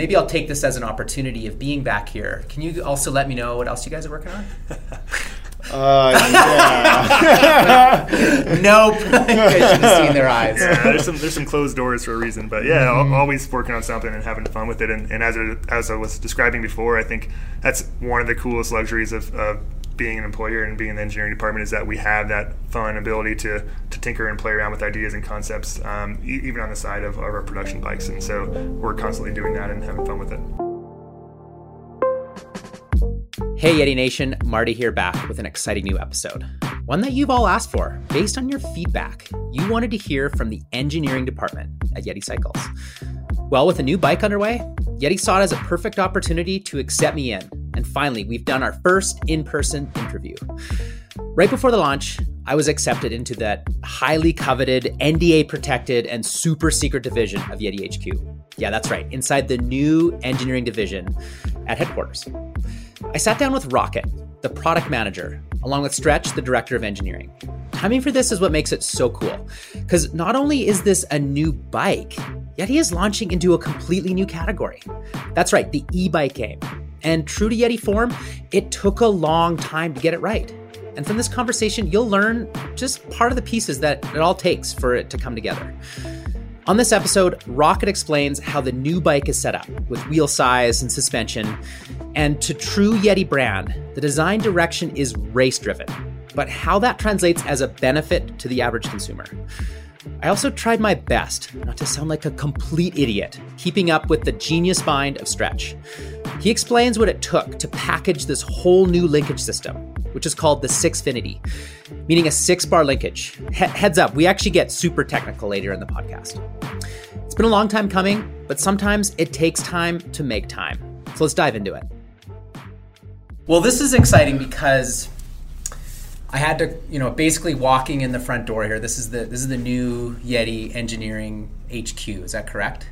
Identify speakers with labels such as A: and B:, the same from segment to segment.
A: maybe I'll take this as an opportunity of being back here. Can you also let me know what else you guys are working on?
B: Uh, yeah.
A: nope. you guys should have seen their eyes.
C: yeah, there's some there's some closed doors for a reason, but yeah,
A: Mm-hmm.
C: always working on something and having fun with it. And, and as it, as I was describing before, I think that's one of the coolest luxuries of, of being an employer and being in the engineering department is that we have that fun ability to to tinker and play around with ideas and concepts, um, e- even on the side of, of our production bikes. And so we're constantly doing that and having fun with it.
A: Hey Yeti Nation, Marty here back with an exciting new episode. One that you've all asked for based on your feedback. You wanted to hear from the engineering department at Yeti Cycles. Well, with a new bike underway, Yeti saw it as a perfect opportunity to accept me in. And finally, we've done our first in person interview. Right before the launch, I was accepted into that highly coveted, NDA protected, and super secret division of Yeti HQ. Yeah, that's right, inside the new engineering division at headquarters. I sat down with Rocket, the product manager, along with Stretch, the director of engineering. Timing for this is what makes it so cool, because not only is this a new bike, Yeti is launching into a completely new category. That's right, the e bike game. And true to Yeti form, it took a long time to get it right. And from this conversation, you'll learn just part of the pieces that it all takes for it to come together. On this episode, Rocket explains how the new bike is set up with wheel size and suspension. And to true Yeti brand, the design direction is race driven, but how that translates as a benefit to the average consumer. I also tried my best not to sound like a complete idiot, keeping up with the genius mind of Stretch. He explains what it took to package this whole new linkage system, which is called the Sixfinity, meaning a six bar linkage. He- heads up, we actually get super technical later in the podcast. It's been a long time coming, but sometimes it takes time to make time. So let's dive into it. Well, this is exciting because I had to, you know, basically walking in the front door here. This is the this is the new Yeti Engineering HQ. Is that correct?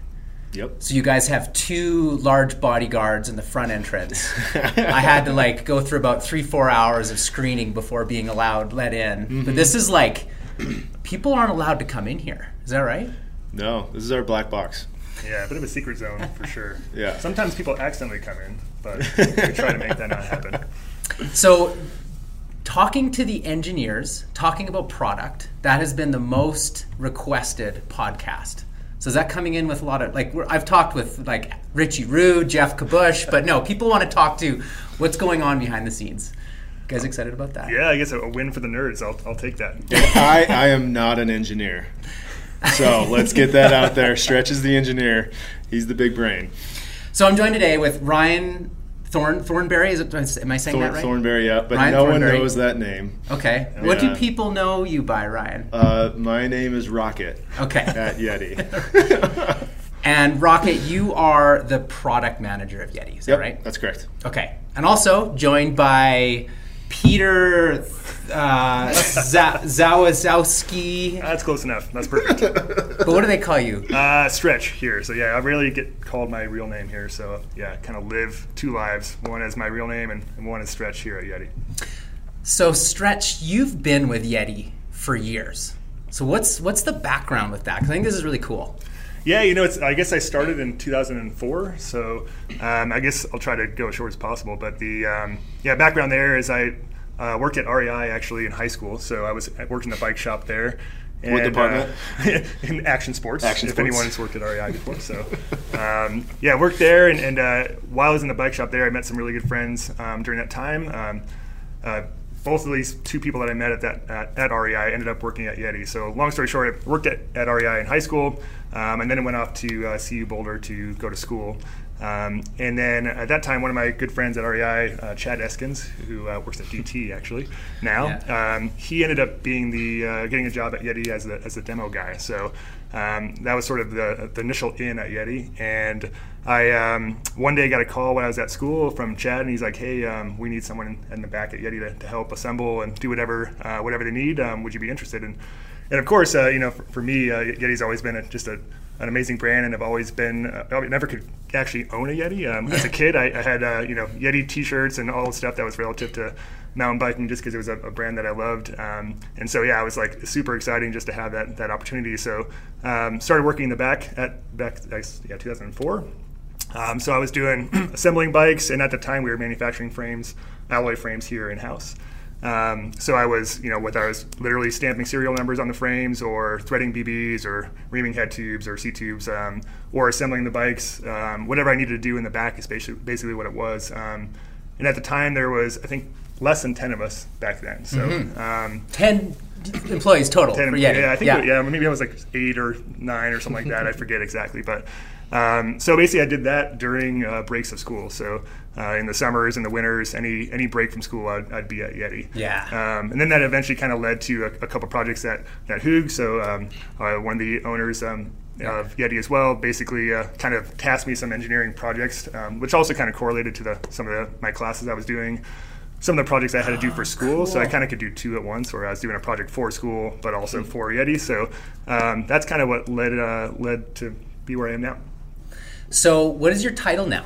B: Yep.
A: So you guys have two large bodyguards in the front entrance. I had to like go through about three four hours of screening before being allowed let in. But mm-hmm. this is like people aren't allowed to come in here. Is that right?
B: No, this is our black box.
C: Yeah, a bit of a secret zone for sure.
B: Yeah.
C: Sometimes people accidentally come in, but we try to make that not happen.
A: So, talking to the engineers, talking about product, that has been the most requested podcast. So is that coming in with a lot of like we're, I've talked with like Richie Rude, Jeff Kabush, but no, people want to talk to what's going on behind the scenes. You guys excited about that?
C: Yeah, I guess a, a win for the nerds. I'll, I'll take that.
B: I, I am not an engineer. So let's get that out there. Stretch is the engineer. He's the big brain.
A: So I'm joined today with Ryan Thorn Thornberry. Is it, am I saying
B: Thorn,
A: that right?
B: Thornberry, yeah. But
A: Ryan
B: no
A: Thornberry.
B: one knows that name.
A: Okay. What do people know you by, Ryan?
B: Uh, my name is Rocket
A: Okay.
B: at Yeti.
A: And Rocket, you are the product manager of Yeti. Is that
B: yep,
A: right?
B: that's correct.
A: Okay. And also joined by Peter uh, Zawazowski.
C: That's close enough. That's perfect.
A: But what do they call you?
C: Uh, stretch here. So yeah, I rarely get called my real name here. So yeah, kind of live two lives. One is my real name and, and one is Stretch here at Yeti.
A: So, Stretch, you've been with Yeti for years. So, what's what's the background with that? 'Cause I think this is really cool.
C: Yeah, you know, it's. I guess I started in 2004, so um, I guess I'll try to go as short as possible. But the um, yeah background there is I uh, worked at REI actually in high school, so I was I worked in the bike shop there.
B: What department?
C: Uh, in action sports.
B: Action
C: if
B: sports.
C: anyone's worked at REI before, so um, yeah, I worked there, and, and uh, while I was in the bike shop there, I met some really good friends um, during that time. Um, uh, both of these two people that I met at that at, at REI ended up working at Yeti. So long story short, I worked at, at REI in high school, um, and then I went off to uh, CU Boulder to go to school. Um, and then at that time, one of my good friends at REI, uh, Chad Eskins, who uh, works at DT actually now,
A: Yeah.
C: um, he ended up being the uh, getting a job at Yeti as the as a demo guy. So um, that was sort of the, the initial in at Yeti. And I um, one day got a call when I was at school from Chad, and he's like, "Hey, um, we need someone in, in the back at Yeti to, to help assemble and do whatever uh, whatever they need. Um, would you be interested?" And and of course, uh, you know, for, for me, uh, Yeti's always been a, just a an amazing brand, and I've always been. Uh, I never could actually own a Yeti. Um, as a kid, I, I had uh, you know Yeti T-shirts and all the stuff that was relative to mountain biking, just because it was a, a brand that I loved. Um, and so yeah, it was like super exciting just to have that that opportunity. So um, started working in the back at back yeah 2004. Um, so I was doing assembling bikes, and at the time we were manufacturing frames, alloy frames here in house. Um, so I was, you know, whether I was literally stamping serial numbers on the frames, or threading BBs, or reaming head tubes or seat tubes, um, or assembling the bikes, um, whatever I needed to do in the back is basically, basically what it was. Um, and at the time, there was, I think, less than ten of us back then. So um,
A: Ten employees total
C: 10,
A: for
C: Yeah, I think yeah. yeah, maybe it was like eight or nine or something like that. I forget exactly, but um, so basically, I did that during uh, breaks of school. So uh, in the summers and the winters, any any break from school, I'd, I'd be at Yeti.
A: Yeah.
C: Um, and then that eventually kind of led to a, a couple projects at at Hoog. So um, uh, one of the owners. Um, of Yeti as well, basically uh, kind of tasked me some engineering projects, um, which also kind of correlated to the, some of the, my classes I was doing some of the projects I had to do for school,
A: cool.
C: so I kind of could do two at once, where I was doing a project for school, but also for Yeti. So um, that's kind of what led uh, led to be where I am now.
A: So, what is your title now?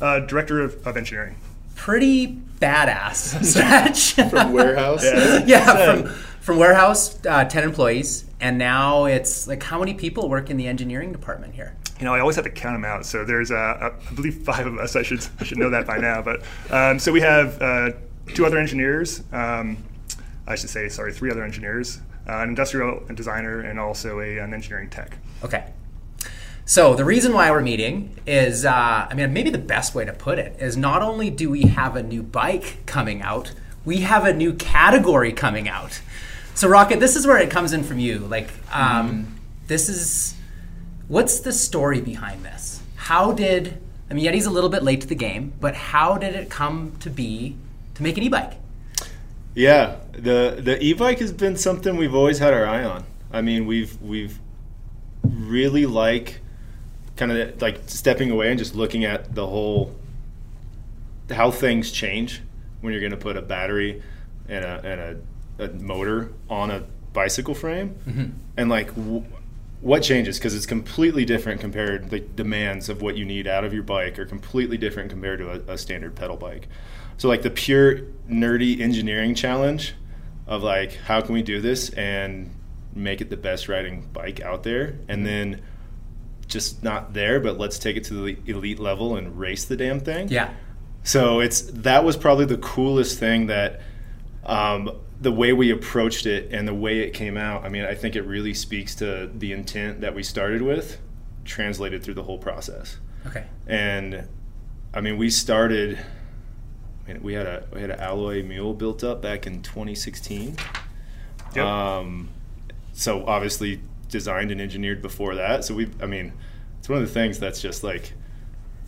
C: Uh, Director of, of Engineering.
A: Pretty badass stretch.
B: From warehouse.
C: Yeah.
A: yeah, from, from warehouse, uh, 10 employees. And now it's like how many people work in the engineering department here?
C: You know, I always have to count them out. So there's, uh, uh, I believe, five of us. I should I should know that by now. But um, so we have uh, two other engineers. Um, I should say, sorry, three other engineers, uh, an industrial designer, and also a, an engineering tech.
A: Okay. So the reason why we're meeting is, uh, I mean, maybe the best way to put it is not only do we have a new bike coming out, we have a new category coming out. So Rocket, this is where it comes in from you. Like, um, mm-hmm. this is what's the story behind this? How did I mean Yeti's a little bit late to the game, but how did it come to be to make an e-bike?
B: Yeah, the the e-bike has been something we've always had our eye on. I mean, we've we've really like kind of like stepping away and just looking at the whole how things change when you're going to put a battery and a, and a, a motor on a bicycle frame mm-hmm. and like w- what changes because it's completely different compared the demands of what you need out of your bike are completely different compared to a, a standard pedal bike so like the pure nerdy engineering challenge of like how can we do this and make it the best riding bike out there and mm-hmm. then just not there, but let's take it to the elite level and race the damn thing.
A: Yeah.
B: So it's that was probably the coolest thing that um, the way we approached it and the way it came out. I mean, I think it really speaks to the intent that we started with, translated through the whole process.
A: Okay.
B: And I mean, we started. I mean, we had a we had an alloy mule built up back in 2016. Yep. Um, so obviously designed and engineered before that. So we, I mean, it's one of the things that's just like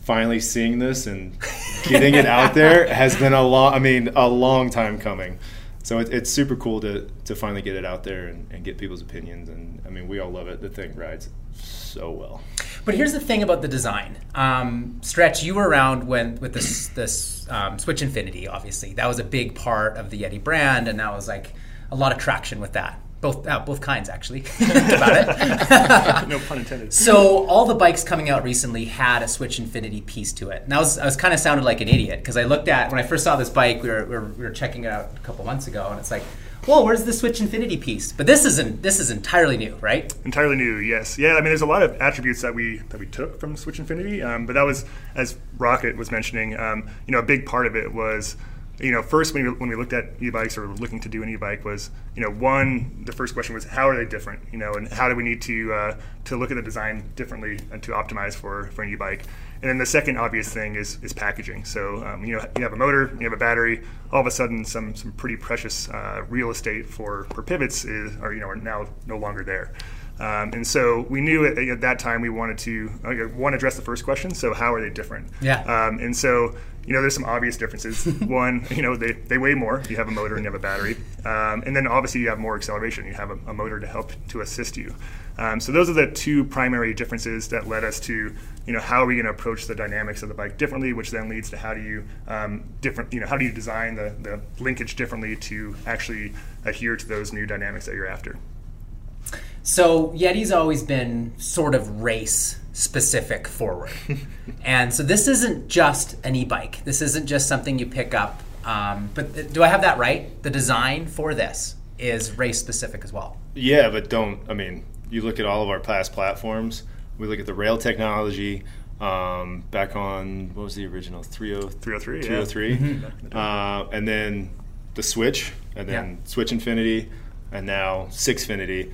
B: finally seeing this and getting it out there has been a long, I mean, a long time coming. So it, it's super cool to, to finally get it out there and, and get people's opinions. And I mean, we all love it. The thing rides so well.
A: But here's the thing about the design. Um, Stretch, you were around when with this this um, Switch Infinity. Obviously, that was a big part of the Yeti brand, and that was like a lot of traction with that both uh, both kinds actually about
C: it. no pun intended.
A: So all the bikes coming out recently had a Switch Infinity piece to it, and I was I was kind of sounded like an idiot because I looked at when I first saw this bike, we were, we were, we were checking it out a couple months ago, and it's like. Well, where's the Switch Infinity piece? But this isn't. This is entirely new, right?
C: Entirely new, yes. Yeah, I mean, there's a lot of attributes that we that we took from Switch Infinity, um, but that was, as Rocket was mentioning, um, you know, a big part of it was you know, first when we, when we looked at e-bikes or looking to do an e-bike was, you know, one, the first question was how are they different, you know, and how do we need to uh, to look at the design differently and to optimize for, for an e-bike. And then the second obvious thing is is packaging. So um, you know, you have a motor, you have a battery. All of a sudden, some some pretty precious uh, real estate for for pivots is are you know are now no longer there. Um, and so we knew at, at, that time we wanted to uh, one address the first question. So how are they different?
A: Yeah.
C: Um, and so you know, there's some obvious differences. one, you know, they, they weigh more. You have a motor and you have a battery, um, and then obviously you have more acceleration. You have a, a motor to help to assist you. Um, so those are the two primary differences that led us to, you know, how are we going to approach the dynamics of the bike differently, which then leads to how do you um, different, you know, how do you design the, the linkage differently to actually adhere to those new dynamics that you're after.
A: So Yeti's always been sort of race specific forward. and so this isn't just an e-bike. This isn't just something you pick up. Um, but th- do I have that right? The design for this is race specific as well.
B: Yeah, but don't. I mean, you look at all of our past platforms. We look at the rail technology. Um, back on what was the original 30,
C: 303.
B: 303,
C: Yeah. Back in the day.
B: uh, and then the Switch, and then
A: Yeah.
B: Switch Infinity, and now Sixfinity.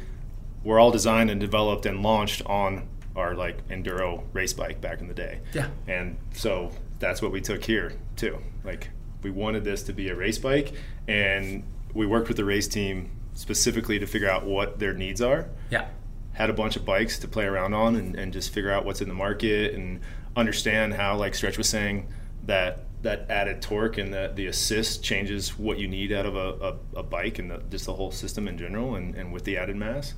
B: Were all designed and developed and launched on our like enduro race bike back in the day.
A: Yeah.
B: And so that's what we took here too. Like we wanted this to be a race bike, and we worked with the race team specifically to figure out what their needs are
A: Yeah.
B: had a bunch of bikes to play around on and, and just figure out what's in the market and understand how like stretch was saying that that added torque and the, the assist changes what you need out of a, a, a bike and the, just the whole system in general and, and with the added mass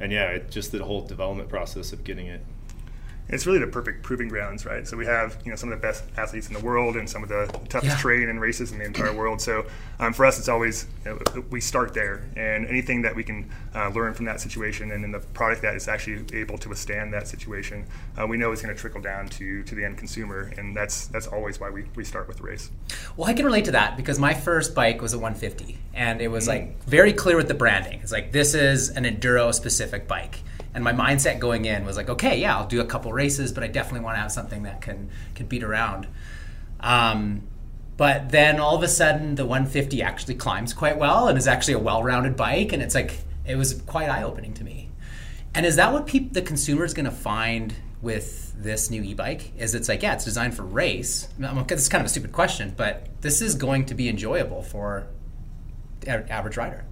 B: and yeah it just the whole development process of getting it
C: it's really the perfect proving grounds, right? So we have you know some of the best athletes in the world and some of the toughest
A: Yeah.
C: terrain and races in the entire world. So um, for us, it's always you know, we start there, and anything that we can uh, learn from that situation and in the product that is actually able to withstand that situation, uh, we know is going to trickle down to to the end consumer, and that's that's always why we, we start with the race.
A: Well, I can relate to that because my first bike was a 150, and it was like very clear with the branding. It's like this is an enduro specific bike, and my mindset going in was like, okay, yeah, I'll do a couple races, but I definitely want to have something that can can beat around. Um, but then all of a sudden, the 150 actually climbs quite well and is actually a well-rounded bike, and it's like it was quite eye-opening to me. And is that what peop- the consumer is going to find with this new e-bike? Is it's like, yeah, it's designed for race. This is kind of a stupid question, but this is going to be enjoyable for average rider.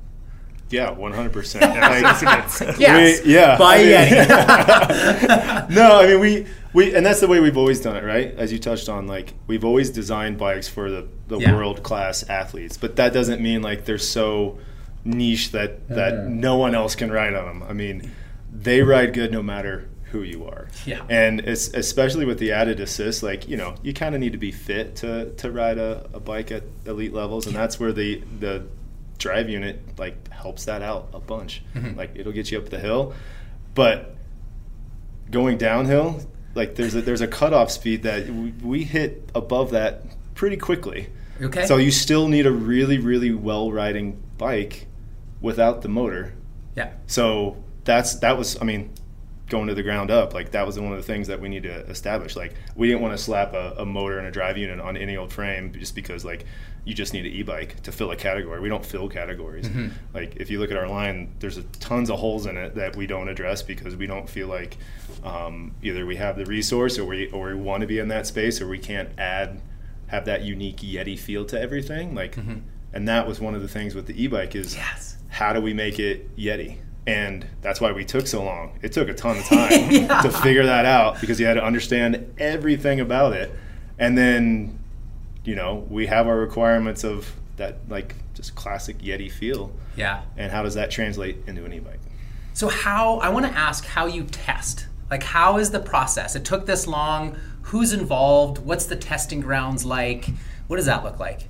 B: Yeah 100%
C: Yes.
B: We- yeah
A: buy
B: I mean-
A: Yeti.
B: no, I mean we we and that's the way we've always done it, right? As you touched on, like we've always designed bikes for the, the
A: Yeah.
B: world class athletes, but that doesn't mean like they're so niche that that
A: Mm-hmm.
B: no one else can ride on them. I mean, they ride good no matter who you are.
A: Yeah.
B: And it's especially with the added assist, like you know, you kind of need to be fit to to ride a, a bike at elite levels, and that's where the the drive unit like helps that out a bunch.
A: Mm-hmm.
B: Like it'll get you up the hill, but going downhill, like there's a there's a cutoff speed that we, we hit above that pretty quickly.
A: Okay.
B: So you still need a really really well riding bike without the motor.
A: yeah.
B: So that's that was I mean going to the ground up like that was one of the things that we need to establish. Like we didn't want to slap a, a motor and a drive unit on any old frame just because like you just need an e-bike to fill a category. We don't fill categories. Like if you look at our line there's a, tons of holes in it that we don't address because we don't feel like um, either we have the resource or we or we want to be in that space or we can't add have that unique yeti feel to everything. Like and that was one of the things with the e-bike is
A: Yes.
B: how do we make it Yeti? And that's why we took so long. It took a ton of time to figure that out because you had to understand everything about it. And then, you know, we have our requirements of that, like, just classic Yeti feel.
A: Yeah.
B: And how does that translate into an e bike?
A: So how I want to ask how you test. Like how is the process? It took this long. Who's involved? What's the testing grounds like? What does that look like?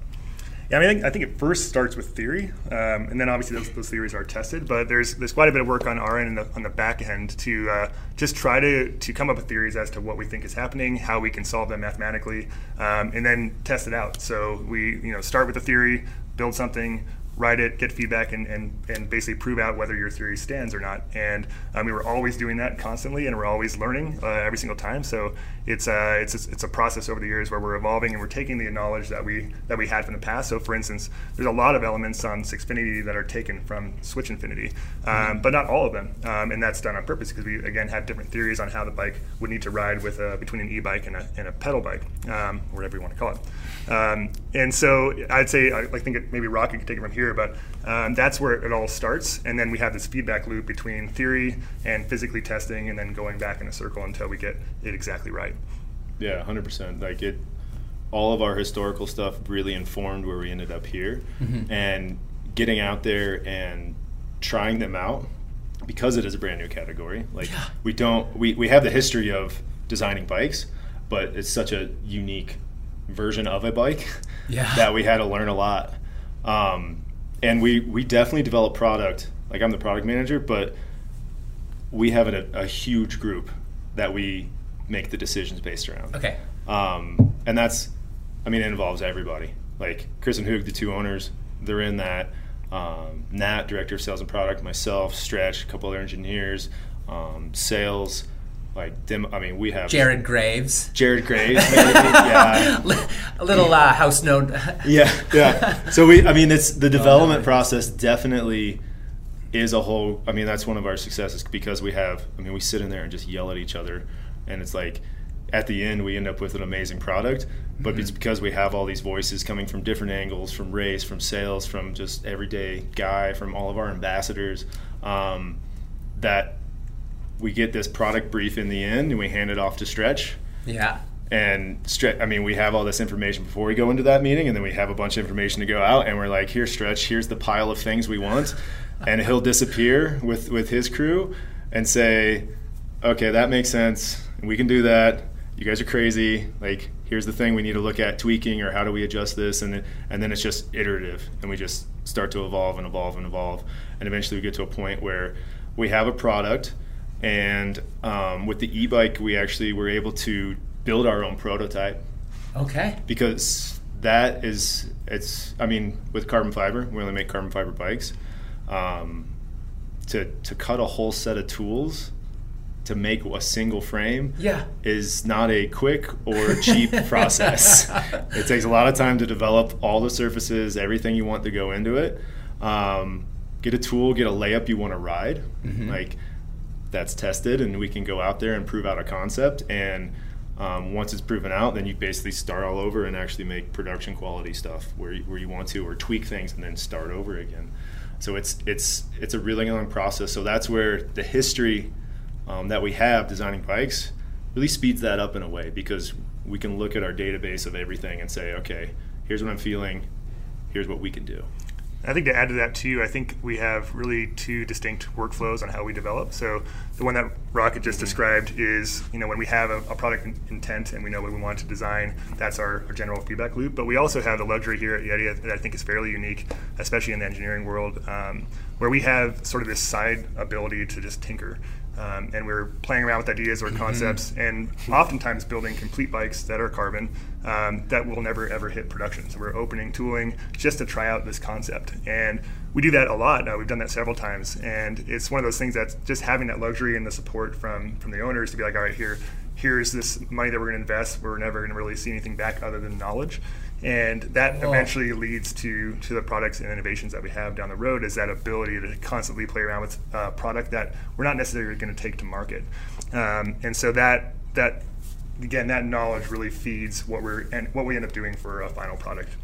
C: Yeah, I mean, I think, I think it first starts with theory, um, and then obviously those, those theories are tested. But there's there's quite a bit of work on our end and the, on the back end to uh, just try to to come up with theories as to what we think is happening, how we can solve them mathematically, um, and then test it out. So we you know start with the theory, build something, write it, get feedback, and, and, and basically prove out whether your theory stands or not. And um, we were always doing that constantly, and we're always learning uh, every single time. So it's uh, it's a, it's a process over the years where we're evolving and we're taking the knowledge that we that we had from the past. So for instance, there's a lot of elements on Sixfinity that are taken from Switch Infinity, um, but not all of them. Um, and that's done on purpose because we again have different theories on how the bike would need to ride with a, between an e-bike and a, and a pedal bike, um, or whatever you want to call it. Um, and so I'd say I, I think it, maybe Rocky could take it from here, but um, that's where it all starts. And then we have this feedback loop between theory and physically testing, and then going back in a circle until we get it exactly right.
B: Yeah, hundred percent. Like it, all of our historical stuff really informed where we ended up here, and getting out there and trying them out because it is a brand new category. Like
A: Yeah.
B: we don't we, we have the history of designing bikes, but it's such a unique version of a bike
A: Yeah.
B: that we had to learn a lot. Um, and we we definitely develop product. Like I'm the product manager, but we have a, a huge group that we make the decisions based around.
A: Okay.
B: Um, and that's, I mean, it involves everybody. Like Chris and Hoog, the two owners, they're in that. Um, Nat, director of sales and product, myself, Stretch, a couple other engineers, um, sales, like dim. I mean, we have
A: Jared Graves.
B: Jared Graves, maybe. yeah,
A: A little uh, house note.
B: yeah, yeah. So we, I mean, it's the development process definitely is a whole. I mean, that's one of our successes because we have. I mean, we sit in there and just yell at each other, and it's like at the end we end up with an amazing product. But it's because we have all these voices coming from different angles, from race, from sales, from just everyday guy, from all of our ambassadors, um, that we get this product brief in the end and we hand it off to Stretch.
A: Yeah.
B: and stretch i mean we have all this information before we go into that meeting and then we have a bunch of information to go out and we're like here stretch here's the pile of things we want. And he'll disappear with with his crew and say okay that makes sense. We can do that. You guys are crazy. Like here's the thing we need to look at tweaking or how do we adjust this? And then, and then it's just iterative and we just start to evolve and evolve and evolve. And eventually we get to a point where we have a product and um, with the e-bike we actually were able to build our own prototype.
A: Okay.
B: because that is it's i mean with carbon fiber we only make carbon fiber bikes um, to to cut a whole set of tools to make a single frame
A: Yeah.
B: is not a quick or cheap process. It takes a lot of time to develop all the surfaces everything you want to go into it. Um, get a tool get a layup you want to ride like that's tested and we can go out there and prove out a concept. And um, once it's proven out then you basically start all over and actually make production quality stuff where you, where you want to or tweak things and then start over again. So it's it's it's a really long process. So that's where the history um, that we have designing bikes really speeds that up in a way because we can look at our database of everything and say okay here's what i'm feeling. Here's what we can do
C: I think to add to that too, I think we have really two distinct workflows on how we develop. So the one that Rocket just described is, you know, when we have a, a product in- intent and we know what we want to design, that's our, our general feedback loop. But we also have the luxury here at Yeti that I think is fairly unique, especially in the engineering world, um, where we have sort of this side ability to just tinker. Um, and we're playing around with ideas or concepts, and oftentimes building complete bikes that are carbon um, that will never ever hit production. So we're opening tooling just to try out this concept, and we do that a lot. Uh, we've done that several times, and it's one of those things that's just having that luxury and the support from from the owners to be like, all right, here, here's this money that we're going to invest. We're never going to really see anything back other than knowledge, and that
A: Whoa.
C: eventually leads to to the products and innovations that we have down the road. Is that ability to constantly play around with a product that we're not necessarily going to take to market, um, and so that that again that knowledge really feeds what we're and what we end up doing for a final product.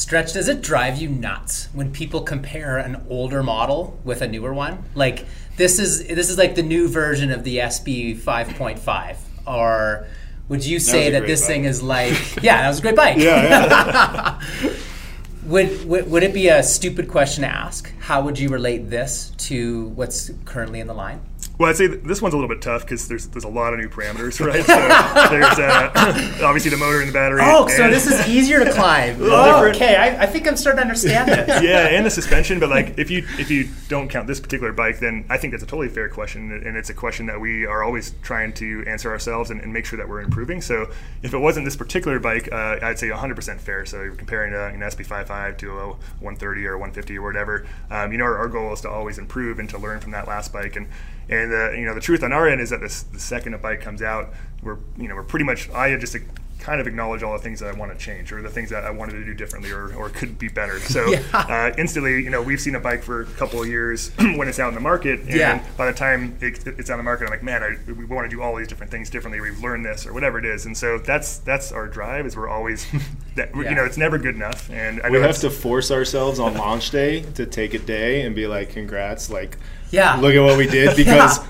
A: Stretch, does it drive you nuts when people compare an older model with a newer one? Like this is this is like the new version of the SB 5.5, or would you say
B: a
A: that this
B: bike.
A: thing is like yeah, that was a great bike.
B: yeah.
A: yeah, Would, would would it be a stupid question to ask? How would you relate this to what's currently in the line?
C: Well, I'd say this one's a little bit tough because there's there's a lot of new parameters, right? So there's uh, obviously the motor and the battery.
A: Oh, so this is easier to climb. Oh, okay, I, I think I'm starting to understand this.
C: yeah, and the suspension. But like, if you if you don't count this particular bike, then I think that's a totally fair question, and it's a question that we are always trying to answer ourselves and, and make sure that we're improving. So if it wasn't this particular bike, uh, I'd say 100% fair. So you're comparing a, an SB55 to a 130 or 150 or whatever. Um, you know, our, our goal is to always improve and to learn from that last bike. And and uh, you know, the truth on our end is that this, the second a bike comes out, we're you know we're pretty much I just kind of acknowledge all the things that I want to change or the things that I wanted to do differently or, or could be better. So
A: Yeah.
C: uh, instantly, you know, we've seen a bike for a couple of years when it's out in the market, and
A: Yeah.
C: by the time it, it's on the market, I'm like, man, I, we want to do all these different things differently. We've learned this or whatever it is, and so that's that's our drive. Is we're always, that,
A: Yeah.
C: you know, it's never good enough, and I
B: we have to force ourselves on launch day to take a day and be like congrats like
A: Yeah.
B: look at what we did because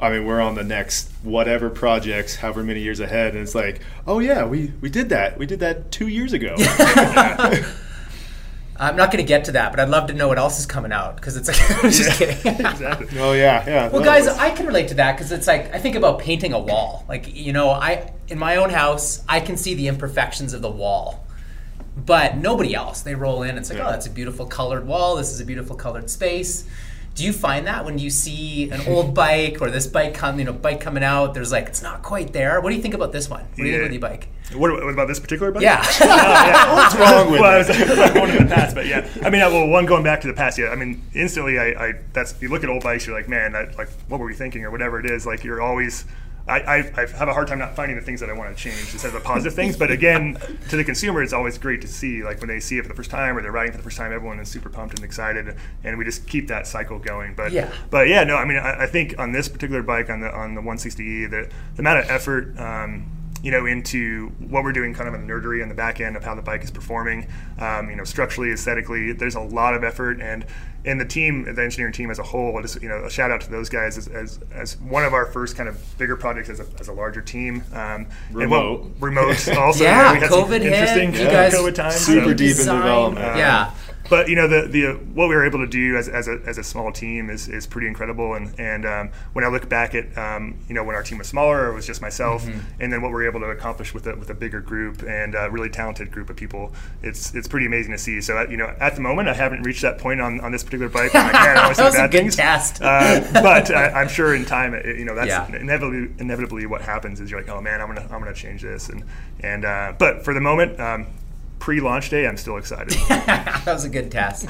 B: I mean, we're on the next whatever projects, however many years ahead, and it's like, oh yeah, we we did that. We did that two years ago.
A: I'm not going to get to that, but I'd love to know what else is coming out because it's like I'm just kidding.
C: exactly.
B: oh yeah, yeah.
A: Well,
B: no,
A: guys, I can relate to that because it's like I think about painting a wall. Like you know, I in my own house, I can see the imperfections of the wall, but nobody else. They roll in. It's like,
B: Yeah.
A: oh, that's a beautiful colored wall. This is a beautiful colored space. Do you find that when you see an old bike or this bike come, you know, bike coming out, there's like it's not quite there. What do you think about this one? What do you think
C: Yeah.
A: with the bike?
C: What, what about this particular bike?
A: Yeah.
B: Oh, What's wrong with
C: well, I was. I was like going in the past, but yeah. I mean, well, one going back to the past, yeah. I mean, instantly, I, I that's you look at old bikes, you're like, man, that, like, what were we thinking, or whatever it is. Like, you're always. I, I, I have a hard time not finding the things that I want to change instead of the positive things. But again, to the consumer, it's always great to see. Like when they see it for the first time or they're riding for the first time, everyone is super pumped and excited, and we just keep that cycle going. But
A: Yeah.
C: but yeah, no, I mean, I, I think on this particular bike, on the on the 160e, the, the amount of effort, um, you know, into what we're doing, kind of a nerdery on the back end of how the bike is performing, um, you know, structurally, aesthetically, there's a lot of effort, and and the team, the engineering team as a whole, just you know, a shout out to those guys as, as, as one of our first kind of bigger projects as a, as a larger team. Um, and what-
B: Remote.
C: remote also.
A: Yeah,
C: we had
A: COVID hit,
C: interesting
A: you guys
C: COVID times.
B: Super
C: so-
B: deep in
A: Design,
B: development.
A: Yeah.
C: But you know the the what we were able to do as, as, a, as a small team is, is pretty incredible and and um, when I look back at um, you know when our team was smaller it was just myself and then what we're able to accomplish with a, with a bigger group and a really talented group of people it's it's pretty amazing to see so at, you know at the moment I haven't reached that point on, on this particular bike I'm like, man, I always
A: That was a
C: bad
A: good
C: things.
A: test.
C: Uh, but I, I'm sure in time it, you know that's
A: Yeah.
C: inevitably inevitably what happens is you're like oh man I'm gonna I'm gonna change this and and uh, but for the moment um, pre-launch day I'm still excited
A: that was a good test.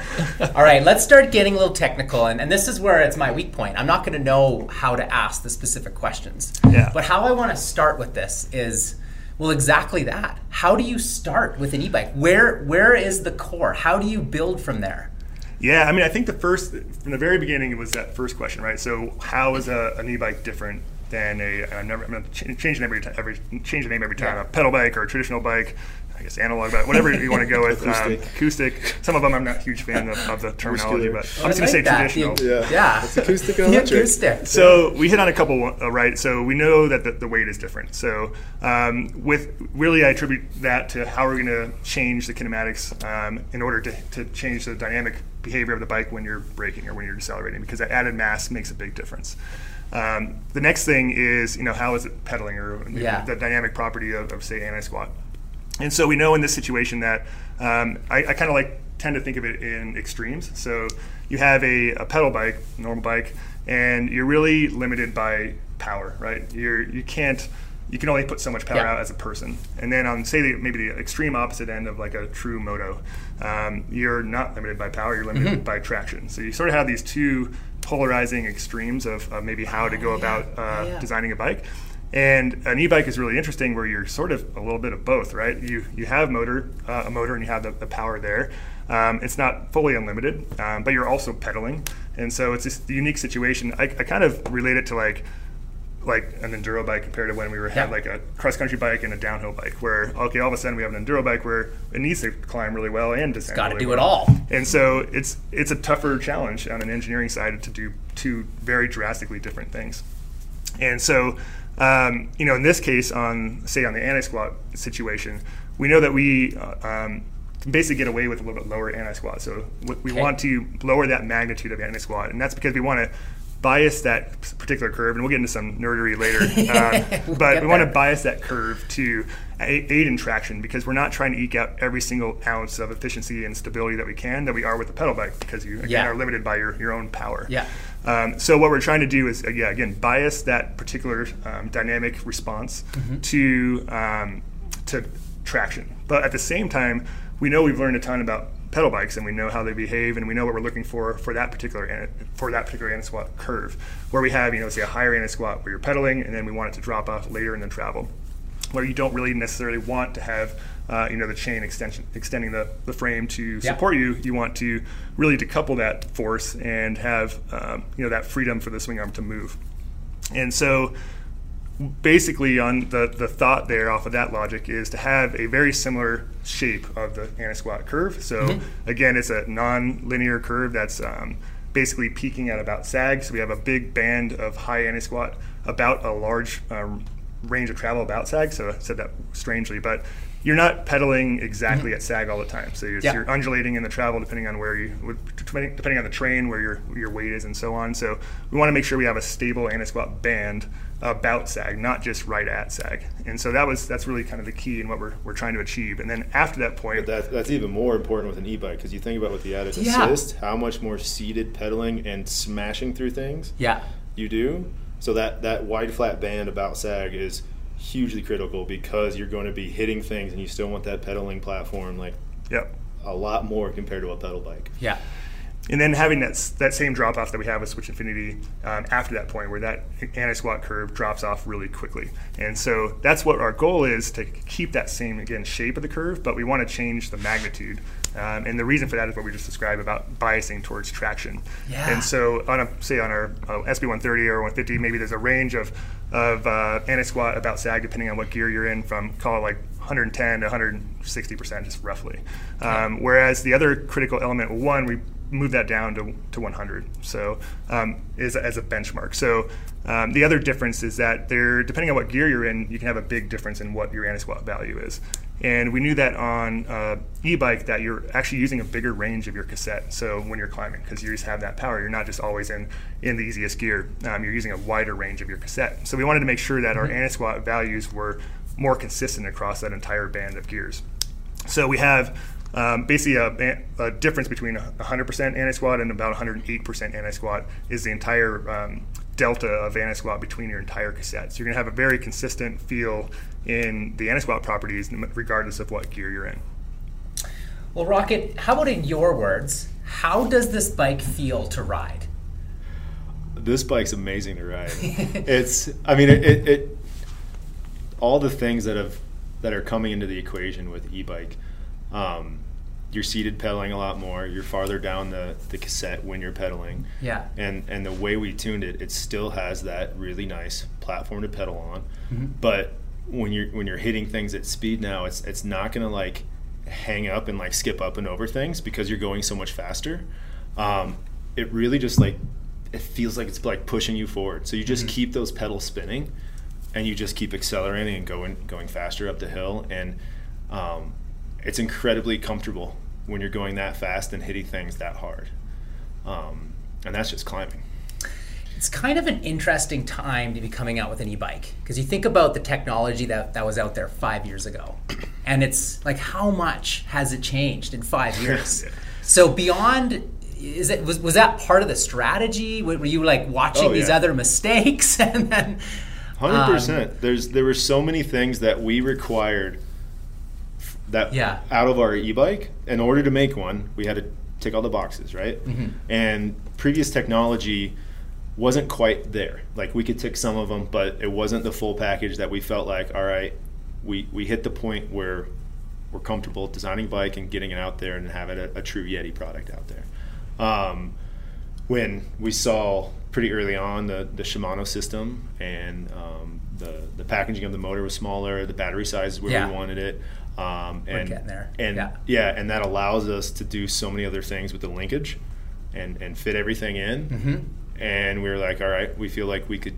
A: All right, let's start getting a little technical. And, and this is where it's my weak point. I'm not going to know how to ask the specific questions.
C: Yeah.
A: But how I want to start with this is, well, exactly that. How do you start with an e-bike? Where Where is the core? How do you build from there?
C: Yeah, I mean, I think the first, from the very beginning, it was that first question, right? So, how is a, an e-bike different than a? I'm never, I'm going to change the name every time. Every change the name every time.
A: Yeah.
C: A pedal bike or a traditional bike. I guess analog but whatever you want to go with.
B: Acoustic.
C: Um, acoustic. Some of them I'm not a huge fan of, of the terminology, but I'm just going to say
A: that.
C: traditional.
A: The-
B: Yeah.
A: yeah.
B: It's acoustic
A: The
B: and electric.
A: acoustic.
C: So we hit on a couple, uh, right? So we know that the, the weight is different. So um, with really, I attribute that to how we're going to change the kinematics um, in order to, to change the dynamic behavior of the bike when you're braking or when you're decelerating, because that added mass makes a big difference. Um, the next thing is, you know, how is it pedaling or
A: Yeah.
C: the dynamic property of, of say, anti-squat. And so we know in this situation that um, I, I kind of like tend to think of it in extremes. So you have a, a pedal bike, normal bike, and you're really limited by power, right? You're you can't you can only put so much power
A: Yeah.
C: out as a person. And then on say the, maybe the extreme opposite end of like a true moto, um, you're not limited by power. You're limited
A: Mm-hmm.
C: by traction. So you sort of have these two polarizing extremes of, of maybe how to go
A: yeah.
C: about uh,
A: yeah.
C: designing a bike. And an e-bike is really interesting, where you're sort of a little bit of both, right? You you have motor, uh, a motor, and you have the, the power there. Um, it's not fully unlimited, um, but you're also pedaling, and so it's this unique situation. I, I kind of relate it to like like an enduro bike compared to when we were had like a cross country bike and a downhill bike where okay all of a sudden we have an enduro bike where it needs to climb really well and descend
A: Got to
C: really
A: do it all.
C: And so it's it's a tougher challenge on an engineering side to do two very drastically different things. And so, um, you know, in this case, on say on the anti-squat situation, we know that we uh, um, can basically get away with a little bit lower anti-squat. So we
A: Okay.
C: want to lower that magnitude of anti-squat, and that's because we want to bias that particular curve, and we'll get into some nerdery later. Uh,
A: We'll
C: but we want to bias that curve to aid in traction because we're not trying to eke out every single ounce of efficiency and stability that we can that we are with the pedal bike because you again
A: Yeah.
C: are limited by your, your own power.
A: Yeah.
C: Um, so what we're trying to do is, uh, yeah, again, bias that particular um, dynamic response
A: Mm-hmm.
C: to um, to traction. But at the same time, we know we've learned a ton about pedal bikes, and we know how they behave, and we know what we're looking for for that particular an- for that particular anti-squat curve, where we have, you know, say a higher anti-squat where you're pedaling, and then we want it to drop off later and then travel where you don't really necessarily want to have uh, you know the chain extension extending the, the frame to
A: Yeah.
C: support you you want to really decouple that force and have um, you know that freedom for the swing arm to move. And so basically on the, the thought there off of that logic is to have a very similar shape of the anti-squat curve. So again it's a non-linear curve that's um, basically peaking at about sag. So we have a big band of high anti-squat about a large um, range of travel about sag. So i said that strangely but you're not pedaling exactly at sag all the time so you're,
A: Yeah.
C: you're undulating in the travel depending on where you depending, depending on the train where your your weight is and so on so we want to make sure we have a stable anti-squat band about sag, not just right at sag. And so that was that's really kind of the key in what we're, we're trying to achieve. And then after that point,
B: But that, that's even more important with an e-bike because you think about with the added
A: Yeah.
B: assist, how much more seated pedaling and smashing through things
A: Yeah.
B: you do. So that that wide flat band about sag is hugely critical because you're going to be hitting things and you still want that pedaling platform like
C: yep.
B: a lot more compared to a pedal bike.
A: Yeah.
C: And then having that that same drop off that we have with Switch Infinity um, after that point, where that anti squat curve drops off really quickly, and so that's what our goal is to keep that same again shape of the curve, but we want to change the magnitude. Um, and the reason for that is what we just described about biasing towards traction.
A: Yeah.
C: And so, on a, say on our uh, SB130 or 150, maybe there's a range of of uh, anti squat about sag depending on what gear you're in, from call it like 110 to 160 percent, just roughly. Um, whereas the other critical element, one, we move that down to, to 100. So um, is as a benchmark. So um, the other difference is that there, depending on what gear you're in, you can have a big difference in what your anti-squat value is. And we knew that on uh, e-bike that you're actually using a bigger range of your cassette. So when you're climbing, because you just have that power, you're not just always in in the easiest gear. Um, you're using a wider range of your cassette. So we wanted to make sure that our anti-squat values were more consistent across that entire band of gears. So we have um, basically a, a difference between 100% anti-squat and about 108% anti-squat is the entire um, delta of anti-squat between your entire cassette. So you're going to have a very consistent feel in the anti-squat properties regardless of what gear you're in.
A: Well, Rocket, how about in your words? How does this bike feel to ride?
B: This bike's amazing to ride. it's, I mean, it, it, it, all the things that have that are coming into the equation with e-bike. Um, you're seated pedaling a lot more. You're farther down the, the cassette when you're pedaling.
A: Yeah.
B: And and the way we tuned it, it still has that really nice platform to pedal on.
A: Mm-hmm.
B: But when you're when you're hitting things at speed now, it's it's not gonna like hang up and like skip up and over things because you're going so much faster. Um, it really just like it feels like it's like pushing you forward. So you just
A: Mm-hmm.
B: keep those pedals spinning, and you just keep accelerating and going going faster up the hill, and um, it's incredibly comfortable when you're going that fast and hitting things that hard. Um, and that's just climbing.
A: It's kind of an interesting time to be coming out with an e-bike because you think about the technology that, that was out there five years ago, and it's like how much has it changed in five years? so beyond, is it was was that part of the strategy? Were you like watching
B: Oh,
A: these other mistakes and then?
B: Hundred
A: Um,
B: percent. There's there were so many things that we required that
A: Yeah.
B: out of our e-bike. In order to make one, we had to tick all the boxes, right?
A: Mm-hmm.
B: And previous technology wasn't quite there. Like we could tick some of them, but it wasn't the full package that we felt like. All right, we we hit the point where we're comfortable designing a bike and getting it out there and having a, a true Yeti product out there. Um, when we saw pretty early on the, the Shimano system and um, the, the packaging of the motor was smaller, the battery size is where
A: Yeah.
B: we wanted it. Um, and,
A: getting there.
B: And
A: Yeah.
B: yeah. and that allows us to do so many other things with the linkage and, and fit everything in.
A: Mm-hmm.
B: And we were like, all right, we feel like we could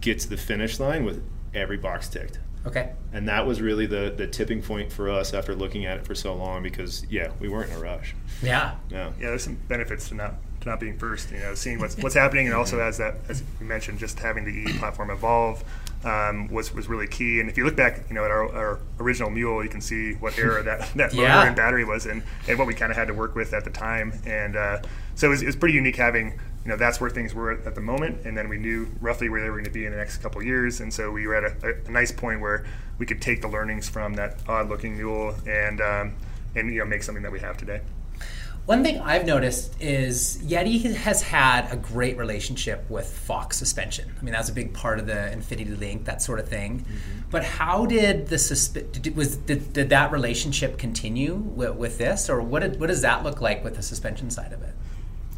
B: get to the finish line with every box ticked.
A: Okay.
B: And that was really the, the tipping point for us after looking at it for so long because, yeah, we weren't in a rush.
A: Yeah.
B: Yeah.
C: Yeah, there's some benefits to not to not being first. You know, seeing what's what's happening, and also as that as you mentioned, just having the E platform evolve um, was was really key. And if you look back, you know, at our, our original mule, you can see what era that that motor
A: Yeah.
C: and battery was in, and what we kind of had to work with at the time. And uh, so it was, it was pretty unique having. You know, that's where things were at the moment, and then we knew roughly where they were going to be in the next couple of years, and so we were at a, a nice point where we could take the learnings from that odd-looking mule and um, and you know make something that we have today.
A: One thing I've noticed is Yeti has had a great relationship with Fox suspension. I mean, that was a big part of the Infinity Link, that sort of thing. Mm-hmm. But how did the susp- did, was did, did that relationship continue with, with this, or what did, what does that look like with the suspension side of it?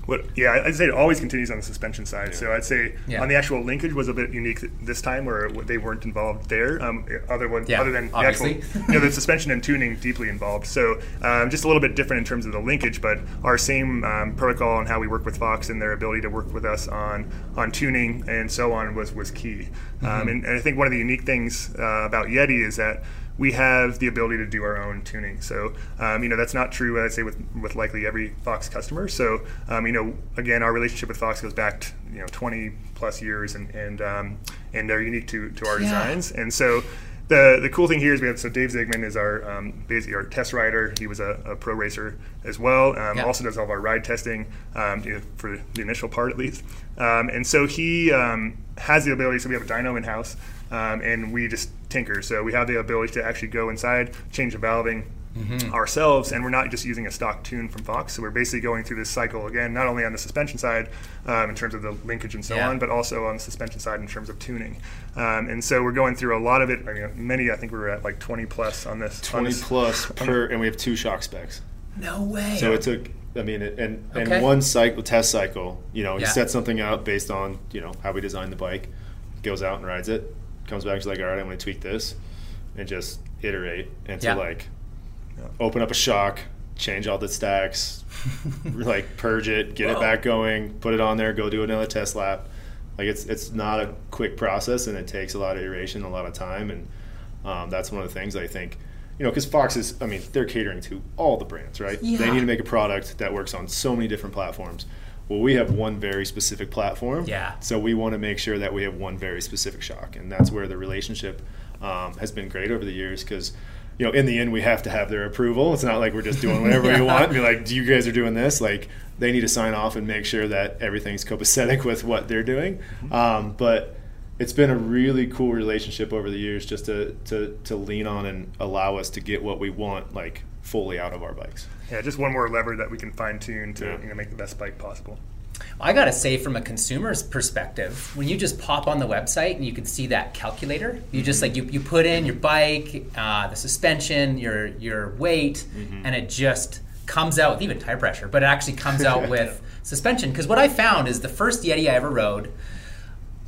C: What, yeah, I'd say it always continues on the suspension side. So I'd say
A: Yeah.
C: on the actual linkage was a bit unique this time, where they weren't involved there. Um, other one,
A: Yeah,
C: other than the
A: obviously.
C: actual, you know, the suspension and tuning deeply involved. So um, just a little bit different in terms of the linkage, but our same um, protocol and how we work with Fox and their ability to work with us on on tuning and so on was was key. Um, and, and I think one of the unique things uh, about Yeti is that we have the ability to do our own tuning. So, um, you know, that's not true, I'd say, with, with likely every Fox customer. So, um, you know, again, our relationship with Fox goes back, to, you know, 20 plus years and, and, um, and they're unique to, to our
A: Yeah.
C: designs. And so, the, the cool thing here is we have so Dave Zigman is our um, basically our test rider. He was a, a pro racer as well. Um,
A: Yeah.
C: Also does all of our ride testing um, you know, for the initial part at least. Um, and so he um, has the ability. So we have a dyno in house, um, and we just tinker. So we have the ability to actually go inside, change the valving. Ourselves, and we're not just using a stock tune from Fox. So we're basically going through this cycle again, not only on the suspension side um, in terms of the linkage and so
A: Yeah.
C: on, but also on the suspension side in terms of tuning. Um, and so we're going through a lot of it. I mean, many. I think we were at like 20 plus on this. on
B: 20
C: this-
B: plus per, and we have two shock specs.
A: No way.
B: So it took, I mean, and and
A: Okay.
B: one cycle test cycle, you know, he
A: Yeah.
B: sets something out based on you know how we designed the bike, goes out and rides it, comes back, he's like, all right, I'm going to tweak this, and just iterate until
A: Yeah.
B: like open up a shock, change all the stacks, like purge it, get
A: Whoa.
B: it back going, put it on there, go do another test lap. Like it's it's not a quick process, and it takes a lot of iteration, a lot of time, and um, that's one of the things I think. You know, because Fox is, I mean, they're catering to all the brands, right? They need to make a product that works on so many different platforms. Well, we have one very specific platform.
A: Yeah.
B: So we want to make sure that we have one very specific shock, and that's where the relationship um, has been great over the years. Because you know, in the end, we have to have their approval. It's not like we're just doing whatever
A: Yeah.
B: we want. And be like, "Do you guys are doing this?" Like they need to sign off and make sure that everything's copacetic with what they're doing. Um, but it's been a really cool relationship over the years, just to, to to lean on and allow us to get what we want, like fully out of our bikes.
C: Yeah, just one more lever that we can fine tune to
B: Yeah.
C: you know, make the best bike possible.
A: I gotta say, from a consumer's perspective, when you just pop on the website and you can see that calculator, you just like you, you put in your bike, uh, the suspension, your your weight, and it just comes out with even tire pressure, but it actually comes out with suspension. Because what I found is the first Yeti I ever rode,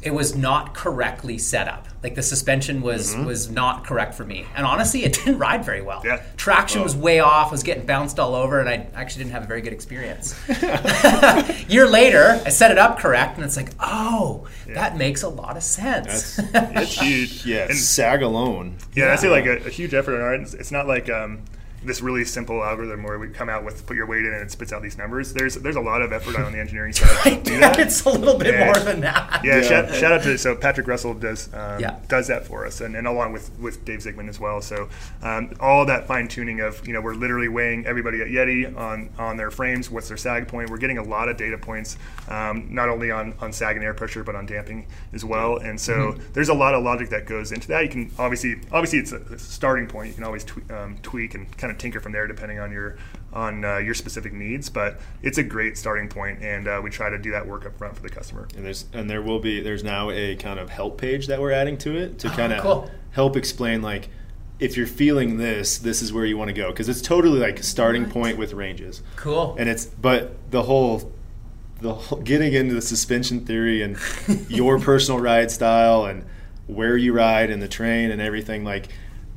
A: it was not correctly set up. Like the suspension was was not correct for me, and honestly, it didn't ride very well.
C: Yeah.
A: Traction was way off. I was getting bounced all over, and I actually didn't have a very good experience. Year later, I set it up correct, and it's like, oh, that makes a lot of sense.
B: That's
C: It's huge.
B: yeah,
C: And-
B: sag alone.
C: Yeah, I say like a, a huge effort on our end. It's- It's not like um, this really simple algorithm where we come out with put your weight in and it spits out these numbers. There's there's a lot of effort on the engineering side
A: I
C: to do that.
A: it's a little bit
C: Yeah.
A: more than that.
C: Yeah,
B: Yeah.
C: Shout, shout out to so Patrick Russell does um,
A: Yeah.
C: does that for us, and, and along with with Dave Zigman as well. So um, all that fine tuning of you know we're literally weighing everybody at Yeti on on their frames, what's their sag point. We're getting a lot of data points, um, not only on on sag and air pressure, but on damping as well. And so
A: Mm-hmm.
C: there's a lot of logic that goes into that. You can obviously obviously it's a, a starting point. You can always twe- um, tweak and kind of tinker from there depending on your on uh, your specific needs. But it's a great starting point, and uh, we try to do that work up front for the customer.
B: And there's and there will be there's now a kind of help page that we're adding to it to kind of
A: Oh, cool.
B: help explain like if you're feeling this, this is where you want to go because it's totally like a starting point with ranges.
A: Cool.
B: And it's but the whole the whole, getting into the suspension theory and your personal ride style and where you ride and the train and everything like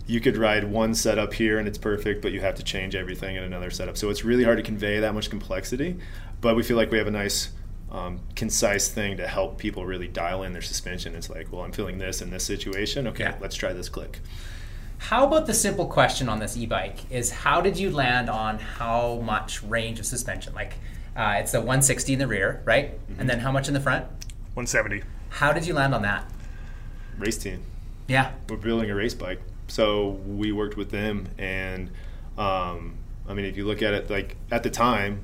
B: you could ride one setup here and it's perfect but you have to change everything in another setup so it's really hard to convey that much complexity but we feel like we have a nice um, concise thing to help people really dial in their suspension it's like well i'm feeling this in this situation okay
A: Yeah.
B: let's try this click
A: How about the simple question on this e-bike is how did you land on how much range of suspension? Like uh, it's the 160 in the rear, right?
B: Mm-hmm.
A: And then how much in the front?
C: 170.
A: How did you land on that?
B: race team
A: Yeah.
B: we're building a race bike. So we worked with them, and um, I mean, if you look at it, like at the time,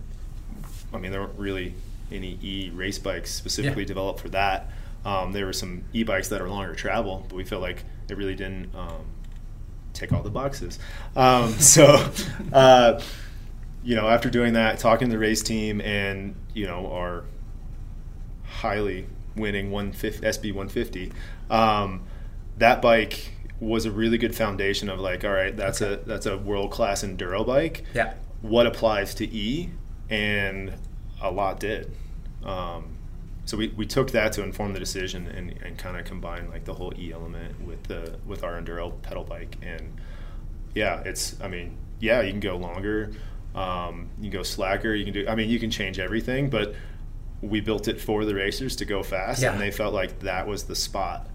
B: I mean, there weren't really any e race bikes specifically
A: Yeah.
B: developed for that. Um, there were some e bikes that are longer travel, but we felt like it really didn't um, tick all the boxes. Um, so, uh, you know, after doing that, talking to the race team, and you know, our highly winning 150 SB 150. Um, that bike was a really good foundation of like, all right, that's a that's a world class enduro bike.
A: Yeah.
B: What applies to E, and a lot did. Um, so we, we took that to inform the decision and, and kind of combine like the whole E element with the with our enduro pedal bike and yeah, it's I mean yeah you can go longer, um, you can go slacker, you can do I mean you can change everything, but we built it for the racers to go fast
A: Yeah.
B: and they felt like that was the spot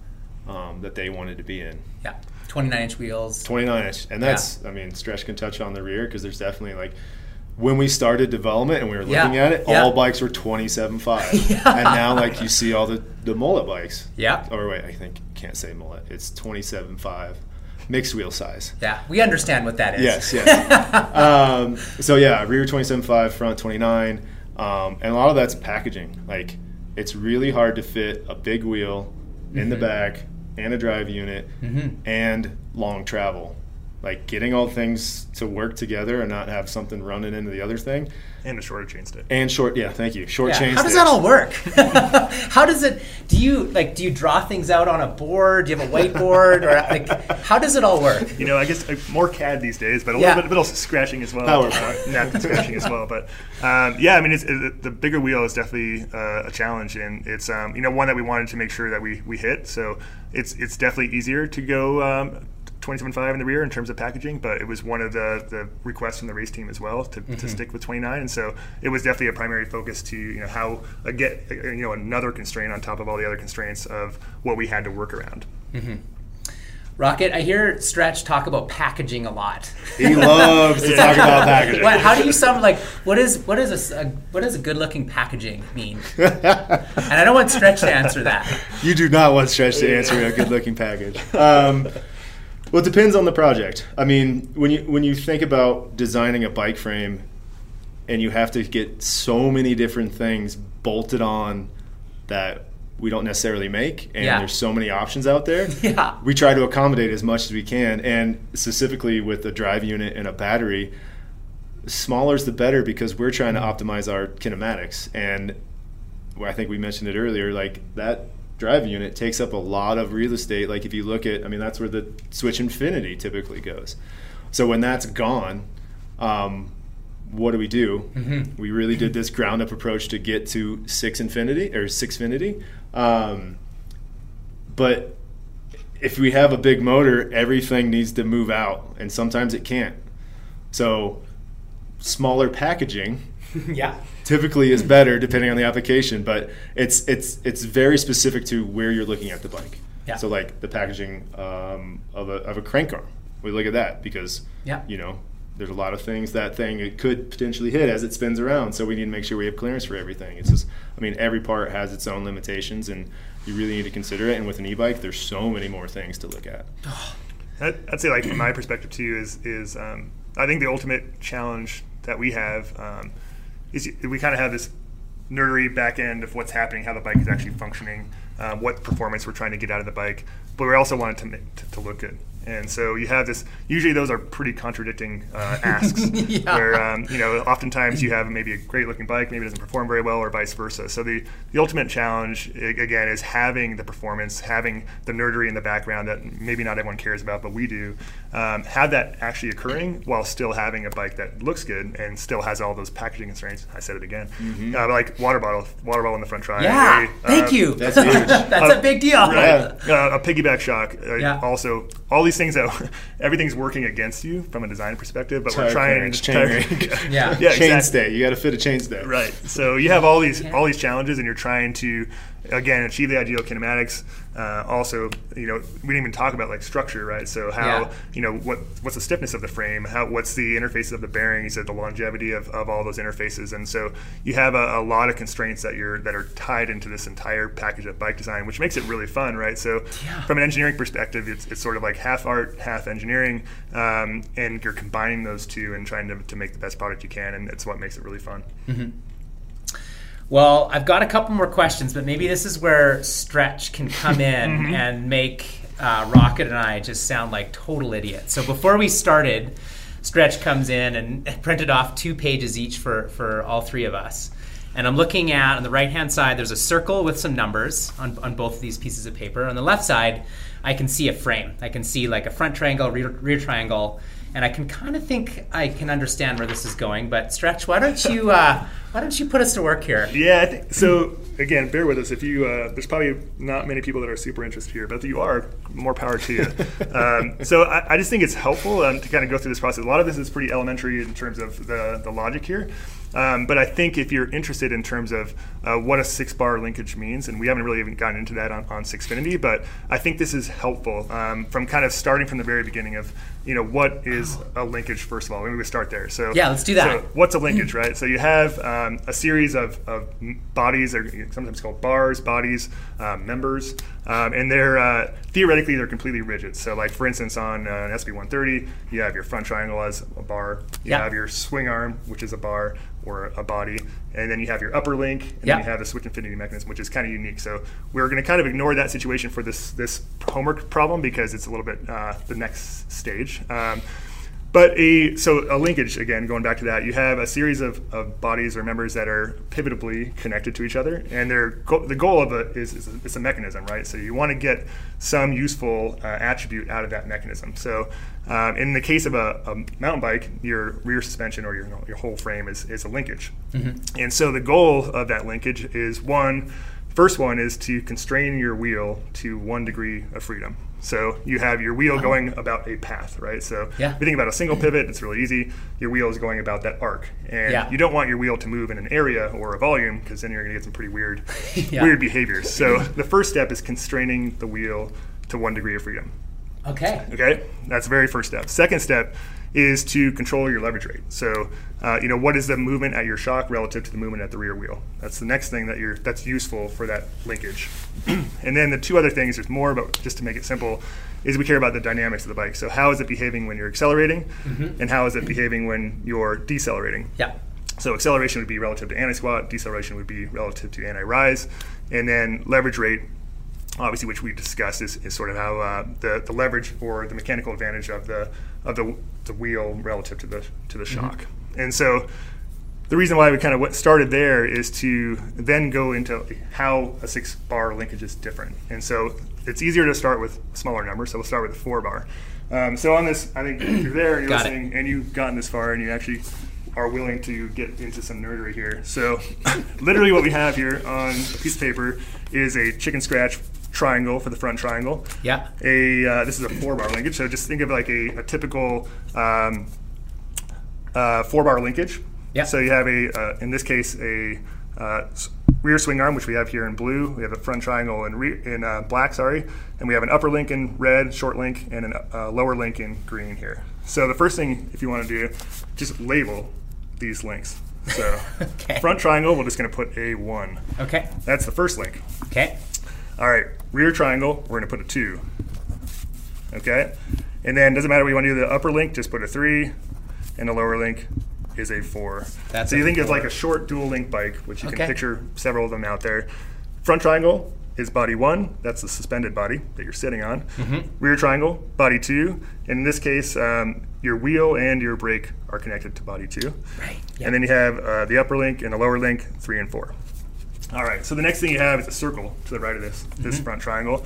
B: um, that they wanted to be in.
A: Yeah. 29 inch wheels.
B: 29 inch, and that's I mean, Stretch can touch on the rear because there's definitely like when we started development and we were looking
A: Yeah,
B: at it,
A: yeah.
B: all bikes were 27.5, and now like you see all the the mullet bikes.
A: Yeah.
B: Or wait, I think can't say mullet. It's 27.5, mixed wheel size.
A: Yeah, we understand what that is.
B: Yes, yes. um, so yeah, rear 27.5, front 29, um, and a lot of that's packaging. Like it's really hard to fit a big wheel in the
A: Mm-hmm.
B: back and a drive unit mm-hmm. and long travel. Like getting all things to work together and not have something running into the other thing.
C: And a shorter chain stick.
B: And short, yeah, thank you. Short
A: Yeah,
B: chain.
A: How does
B: sticks.
A: that all work? how does it? Do you like? Do you draw things out on a board? Do you have a whiteboard, or like? How does it all work?
C: You know, I guess uh, more CAD these days, but a
A: Yeah.
C: little bit, little scratching as well.
B: Power.
C: Uh, napkin scratching as well. But um, yeah, I mean, it's, it, the bigger wheel is definitely uh, a challenge, and it's um, you know one that we wanted to make sure that we, we hit. So it's it's definitely easier to go um, 27.5 in the rear in terms of packaging, but it was one of the, the requests from the race team as well to, to stick with 29, and so it was definitely a primary focus to you know how uh, get uh, you know another constraint on top of all the other constraints of what we had to work around.
A: Rocket, I hear Stretch talk about packaging a lot.
B: He loves to talk about packaging.
A: What, how do you sum like what is what is a what does a good looking packaging mean? and I don't want Stretch to answer that.
B: You do not want Stretch to answer a good-looking package. Um, well, it depends on the project. I mean, when you when you think about designing a bike frame, and you have to get so many different things bolted on that we don't necessarily make, and
A: Yeah.
B: there's so many options out there.
A: Yeah.
B: We try to accommodate as much as we can, and specifically with the drive unit and a battery, smaller is the better because we're trying to optimize our kinematics and I think we mentioned it earlier, like that drive unit takes up a lot of real estate. Like if you look at, I mean, that's where the Switch Infinity typically goes. So when that's gone, um, what do we do? We really did this ground up approach to get to six Infinity or six Infinity. Um, but if we have a big motor, everything needs to move out, and sometimes it can't. So smaller packaging
A: yeah.
B: typically is better depending on the application, but it's it's it's very specific to where you're looking at the bike.
A: Yeah.
B: So like the packaging um, of a of a crank arm, we look at that because
A: Yeah.
B: you know there's a lot of things that thing it could potentially hit as it spins around. So we need to make sure we have clearance for everything. It's just I mean every part has its own limitations and you really need to consider it. And with an e-bike, there's so many more things to look at.
C: I'd, I'd say, like from my perspective too, is is um, I think the ultimate challenge that we have um, is we kind of have this nerdery back end of what's happening, how the bike is actually functioning, um, what performance we're trying to get out of the bike, but we also want it to, to, to look good. And so you have this. Usually, those are pretty contradicting uh, asks.
A: Yeah.
C: Where um, you know, oftentimes you have maybe a great-looking bike, maybe it doesn't perform very well, or vice versa. So the the ultimate challenge again is having the performance, having the nerdery in the background that maybe not everyone cares about, but we do. Um, have that actually occurring while still having a bike that looks good and still has all those packaging constraints. I said it again. Uh, like water bottle, water bottle in the front try.
A: Yeah.
C: very,
A: Thank
C: uh,
A: you.
B: That's huge.
A: That's a big deal.
C: Right. Uh, a piggyback shock. Uh,
A: Yeah.
C: Also, all these things that everything's working against you from a design perspective, but
B: Tire
C: we're trying
B: to chain
C: tire-
B: ring.
A: Yeah.
C: yeah,
B: chain
C: exactly.
B: stay. You got to fit a chain stay.
C: Right. So you have all these all these challenges, and you're trying to again achieve the ideal kinematics. Uh, also, you know, we didn't even talk about like structure, right? So how
A: Yeah.
C: you know what what's the stiffness of the frame? How what's the interfaces of the bearings? The longevity of, of all those interfaces, and so you have a, a lot of constraints that you're that are tied into this entire package of bike design, which makes it really fun, right? So from an engineering perspective, it's, it's sort of like half art, half engineering, um, and you're combining those two and trying to, to make the best product you can, and it's what makes it really fun.
A: Well, I've got a couple more questions, but maybe this is where Stretch can come in
C: Mm-hmm.
A: and make uh, Rocket and I just sound like total idiots. So before we started, Stretch comes in and printed off two pages each for, for all three of us. And I'm looking at on the right hand side, there's a circle with some numbers on, on both of these pieces of paper. On the left side, I can see a frame. I can see like a front triangle, rear, rear triangle, and I can kind of think I can understand where this is going. But Stretch, why don't you uh, why don't you put us to work here?
C: Yeah, think, so again, bear with us. If you, uh, there's probably not many people that are super interested here, but if you are, more power to you. um, so I, I, just think it's helpful um, to kind of go through this process. A lot of this is pretty elementary in terms of the, the logic here. Um, but I think if you're interested in terms of uh, what a six bar linkage means, and we haven't really even gotten into that on, on Sixfinity, but I think this is helpful um, from kind of starting from the very beginning of, you know, what is a linkage, first of all. Maybe we start there. So,
A: yeah, let's do that.
C: So what's a linkage, right? So you have um, a series of, of bodies, or sometimes called bars, bodies, uh, members, um, and they're uh, theoretically they're completely rigid. So, like for instance, on uh, an SB 130, you have your front triangle as a bar, you yeah. have your swing arm, which is a bar or a body, and then you have your upper link, and then you have the switch infinity mechanism, which is kind of unique. So we're going to kind of ignore that situation for this this homework problem because it's a little bit uh, the next stage. Um, but a so a linkage again, going back to that, you have a series of, of bodies or members that are pivotably connected to each other, and their go- the goal of it is, is it's a mechanism, right? So you want to get some useful uh, attribute out of that mechanism. So um, in the case of a, a, mountain bike, your rear suspension or your your whole frame is is a linkage, mm-hmm. and so the goal of that linkage is one. First one is to constrain your wheel to one degree of freedom. So you have your wheel going about a path, right? So yeah. if you think about a single pivot, it's really easy. Your wheel is going about that arc, and yeah. you don't want your wheel to move in an area or a volume because then you're going to get some pretty weird, yeah. weird behaviors. So the first step is constraining the wheel to one degree of freedom.
A: Okay.
C: Okay, that's the very first step. Second step is to control your leverage rate. So, uh, you know, what is the movement at your shock relative to the movement at the rear wheel? That's the next thing that you're that's useful for that linkage. and then the two other things, there's more, but just to make it simple, is we care about the dynamics of the bike. So, how is it behaving when you're accelerating, mm-hmm. and how is it behaving when you're decelerating?
A: Yeah.
C: So acceleration would be relative to anti-squat, deceleration would be relative to anti-rise, and then leverage rate obviously, which we discussed, is, is sort of how uh, the, the leverage or the mechanical advantage of the of the, the wheel relative to the to the mm-hmm. shock. Mm-hmm. And so, the reason why we kind of started there is to then go into how a six bar linkage is different. And so, it's easier to start with smaller numbers. So we'll start with a four bar. Um, so on this, I think if you're there and you're Got listening, it. and you've gotten this far, and you actually are willing to get into some nerdery here. So, literally, what we have here on a piece of paper is a chicken scratch triangle for the front triangle.
A: Yeah.
C: A uh, this is a four bar linkage, so just think of like a, a typical um, uh, four bar linkage.
A: Yeah.
C: So you have a uh, in this case a uh, rear swing arm, which we have here in blue. We have a front triangle in re- in uh, black, sorry, and we have an upper link in red, short link, and a uh, lower link in green here. So the first thing, if you want to do, just label these links. So okay. front triangle, we're just going to put a one.
A: Okay.
C: That's the first link.
A: Okay.
C: All right, rear triangle, we're going to put a 2. Okay? And then doesn't matter what you want to do the upper link, just put a 3, and the lower link is a 4. That's so you think four. of like a short dual link bike, which you okay. can picture several of them out there. Front triangle is body 1, that's the suspended body that you're sitting on. Mm-hmm. Rear triangle, body 2. And in this case, um, your wheel and your brake are connected to body 2.
A: Right.
C: Yep. And then you have uh, the upper link and the lower link, 3 and 4. All right, so the next thing you have is a circle to the right of this, this mm-hmm. front triangle.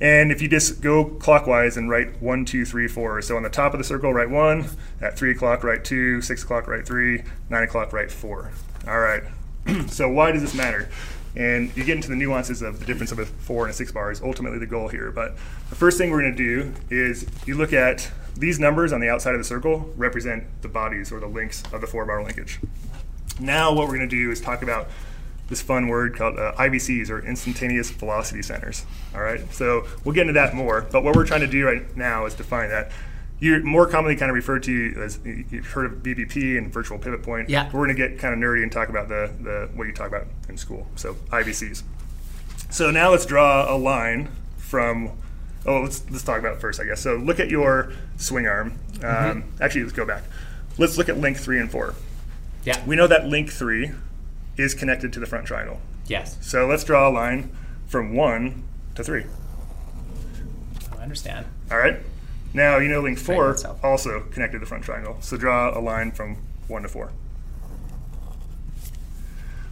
C: And if you just go clockwise and write one, two, three, four. So on the top of the circle, write one. At three o'clock, write two. Six o'clock, write three. Nine o'clock, write four. All right. so why does this matter? And you get into the nuances of the difference of a four and a six bar is ultimately the goal here. But the first thing we're going to do is you look at these numbers on the outside of the circle represent the bodies or the links of the four bar linkage. Now what we're going to do is talk about this fun word called uh, IVCs or instantaneous velocity centers. All right, so we'll get into that more. But what we're trying to do right now is define that. You're more commonly kind of referred to as you've heard of VPP and virtual pivot point.
A: Yeah.
C: We're going to get kind of nerdy and talk about the, the what you talk about in school. So IVCs. So now let's draw a line from. Oh, let's let's talk about it first, I guess. So look at your swing arm. Mm-hmm. Um, mm-hmm. Actually, let's go back. Let's look at link three and four.
A: Yeah.
C: We know that link three is connected to the front triangle.
A: Yes.
C: So let's draw a line from 1 to 3.
A: I understand.
C: All right. Now, you know link 4 also connected to the front triangle. So draw a line from 1 to 4.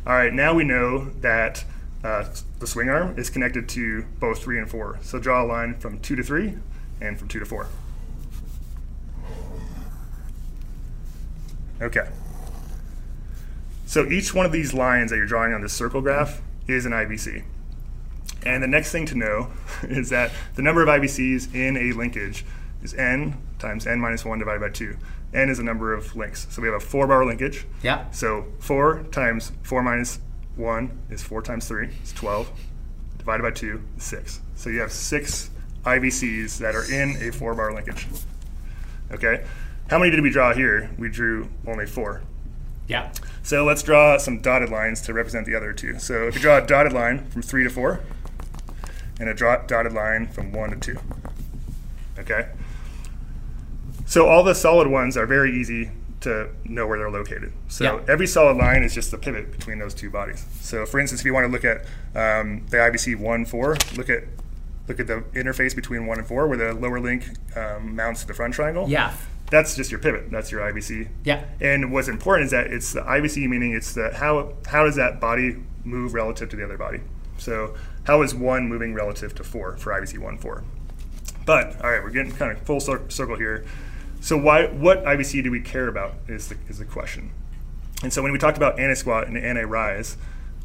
C: All right, now we know that uh, the swing arm is connected to both 3 and 4. So draw a line from 2 to 3 and from 2 to 4. Okay. So each one of these lines that you're drawing on this circle graph is an IVC. And the next thing to know is that the number of IVCs in a linkage is n times n minus 1 divided by 2. n is the number of links. So we have a 4 bar linkage.
A: Yeah.
C: So 4 times 4 minus 1 is 4 times 3, it's 12. Divided by 2 is 6. So you have 6 IVCs that are in a 4 bar linkage. Okay? How many did we draw here? We drew only 4.
A: Yeah.
C: So let's draw some dotted lines to represent the other two. So if you draw a dotted line from 3 to 4, and a draw, dotted line from 1 to 2. Okay? So all the solid ones are very easy to know where they're located. So
A: Yeah.
C: every solid line is just the pivot between those two bodies. So for instance, if you want to look at um, the IVC 1 4, look at look at the interface between 1 and 4 where the lower link um, mounts to the front triangle.
A: Yeah.
C: That's just your pivot. That's your IVC.
A: Yeah.
C: And what's important is that it's the IVC, meaning it's the how how does that body move relative to the other body. So how is one moving relative to four for IVC one four? But all right, we're getting kind of full cir- circle here. So why what IVC do we care about is the is the question. And so when we talked about anti squat and anti rise,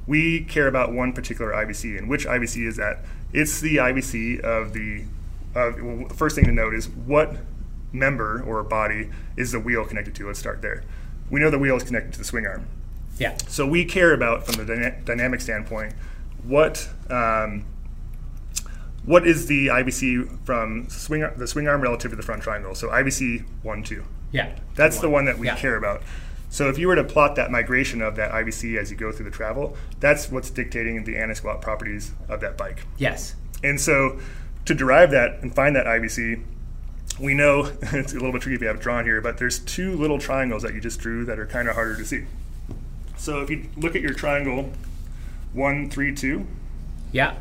C: we care about one particular IVC. And which IVC is that? It's the IVC of the. Of, well, the first thing to note is what member or body is the wheel connected to. Let's start there. We know the wheel is connected to the swing arm.
A: Yeah.
C: So we care about, from the dyna- dynamic standpoint, what um, what is the IVC from swing the swing arm relative to the front triangle. So IVC one two.
A: Yeah.
C: That's the one that we
A: Yeah.
C: care about. So if you were to plot that migration of that IVC as you go through the travel, that's what's dictating the anti-squat properties of that bike.
A: Yes.
C: And so to derive that and find that IVC, we know it's a little bit tricky if you have it drawn here, but there's two little triangles that you just drew that are kind of harder to see. So if you look at your triangle one, three, two,
A: Yeah.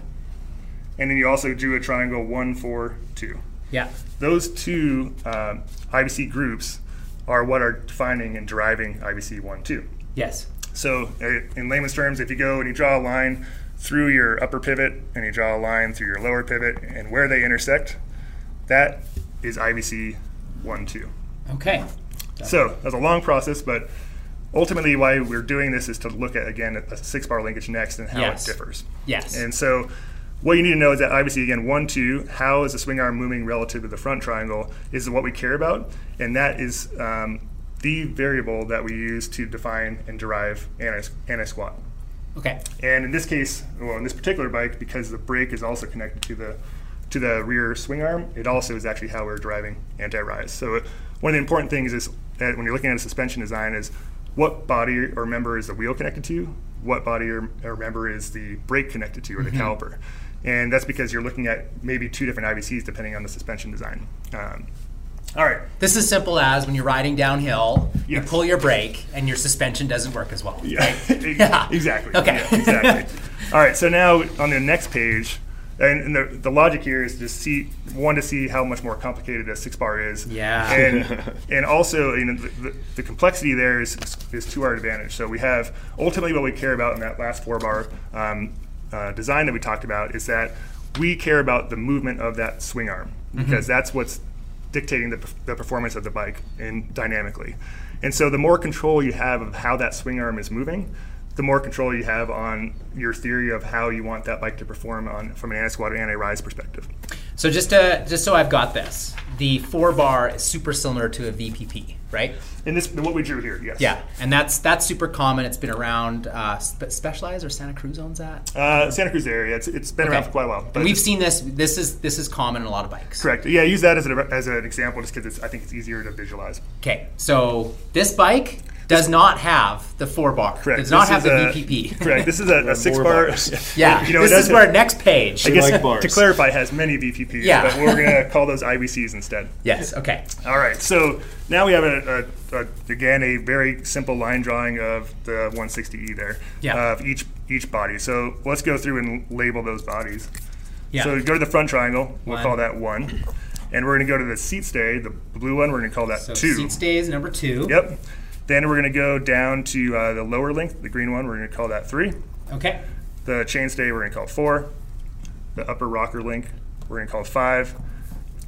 C: and then you also drew a triangle one, four, two.
A: Yeah.
C: Those two um, IVC groups are what are defining and deriving IVC one, two.
A: Yes.
C: So, uh, in layman's terms, if you go and you draw a line through your upper pivot and you draw a line through your lower pivot and where they intersect, that is IVC 1 2.
A: Okay.
C: So, that's a long process, but ultimately, why we're doing this is to look at, again, a six bar linkage next and how
A: Yes.
C: it differs.
A: Yes.
C: And so, what you need to know is that IVC again one two how is the swing arm moving relative to the front triangle is what we care about, and that is um, the variable that we use to define and derive anti anti squat.
A: okay.
C: And in this case, well, in this particular bike, because the brake is also connected to the to the rear swing arm, it also is actually how we're driving anti-rise. So one of the important things is that when you're looking at a suspension design is what body or member is the wheel connected to, what body or, or member is the brake connected to, or the caliper. And that's because you're looking at maybe two different IVCs depending on the suspension design. Um, all right.
A: This is simple as when you're riding downhill, you pull your brake and your suspension doesn't work as well.
C: Yeah,
A: Yeah.
C: exactly.
A: Okay.
C: Yeah, exactly. All right. So now on the next page, and, and the, the logic here is to see one to see how much more complicated a six bar is.
A: Yeah.
C: And and also you know the, the, the complexity there is is to our advantage. So we have ultimately what we care about in that last four bar um, uh, design that we talked about is that we care about the movement of that swing arm because that's what's dictating the, the performance of the bike and dynamically. And so the more control you have of how that swing arm is moving, the more control you have on your theory of how you want that bike to perform on from an anti-squat or anti-rise perspective.
A: So just to just so I've got this, the four bar is super similar to a VPP, right?
C: And this what we drew here, yes.
A: Yeah, and that's that's super common. It's been around. Uh, Specialized or Santa Cruz owns that.
C: Uh, Santa Cruz area, it's, it's been around for quite a while.
A: And we've seen this. This is this is common in a lot of bikes.
C: correct. Yeah, use that as, a, as an example just because I think it's easier to visualize.
A: Okay, so this bike does not have the four bar.
C: Correct.
A: Does not
C: This
A: have the
C: a-
A: VPP.
C: Correct. This is a, a six bar.
A: Yeah,
C: You know,
A: this
C: does
A: is
C: have-
A: where next page.
C: I guess
B: like bars.
C: to clarify, has many VPPs,
A: Yeah.
C: but we're going to call those IVCs instead.
A: Yes. Okay.
C: All right, so now we have a, a, a again a very simple line drawing of the 160e there
A: Yeah.
C: of each each body. So let's go through and label those bodies.
A: Yeah.
C: So go to the front triangle. We'll
A: One.
C: call that one, and we're going to go to the seat stay, the blue one. We're going to call that
A: So
C: two.
A: seat stays number two.
C: Yep. Then we're going to go down to uh, the lower link, the green one. We're going to call that three.
A: Okay.
C: The chain stay we're going to call four. The upper rocker link we're going to call five,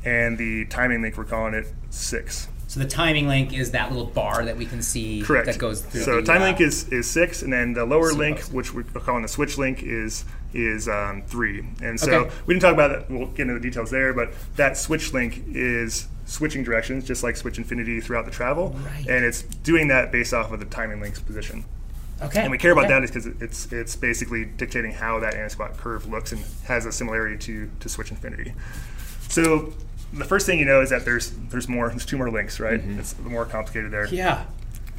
C: and the timing link we're calling it six.
A: So the timing link is that little bar that we can see
C: Correct.
A: that goes through.
C: So
A: the,
C: time
A: uh,
C: link is, is six, and then the lower link, which we're calling the switch link, is is um, three. And so
A: Okay.
C: we didn't talk about that. We'll get into the details there, but that switch link is switching directions, just like switch infinity throughout the travel,
A: Right.
C: and it's doing that based off of the timing link's position.
A: Okay.
C: And we care about
A: okay.
C: that is because it's it's basically dictating how that anti-squat curve looks and has a similarity to to switch infinity. So the first thing you know is that there's there's more there's two more links, right? Mm-hmm. It's more complicated there.
A: Yeah.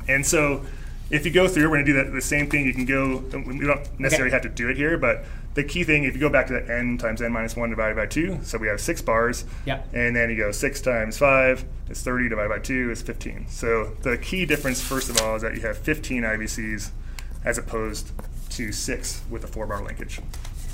C: And so if you go through, we're going to do the, the same thing. You can go, we don't necessarily have to do it here, but the key thing, if you go back to the n times n minus 1 divided by 2, so we have six bars.
A: Yeah.
C: And then you go 6 times 5 is 30 divided by 2 is 15. So the key difference, first of all, is that you have 15 IVCs as opposed to 6 with a 4 bar linkage.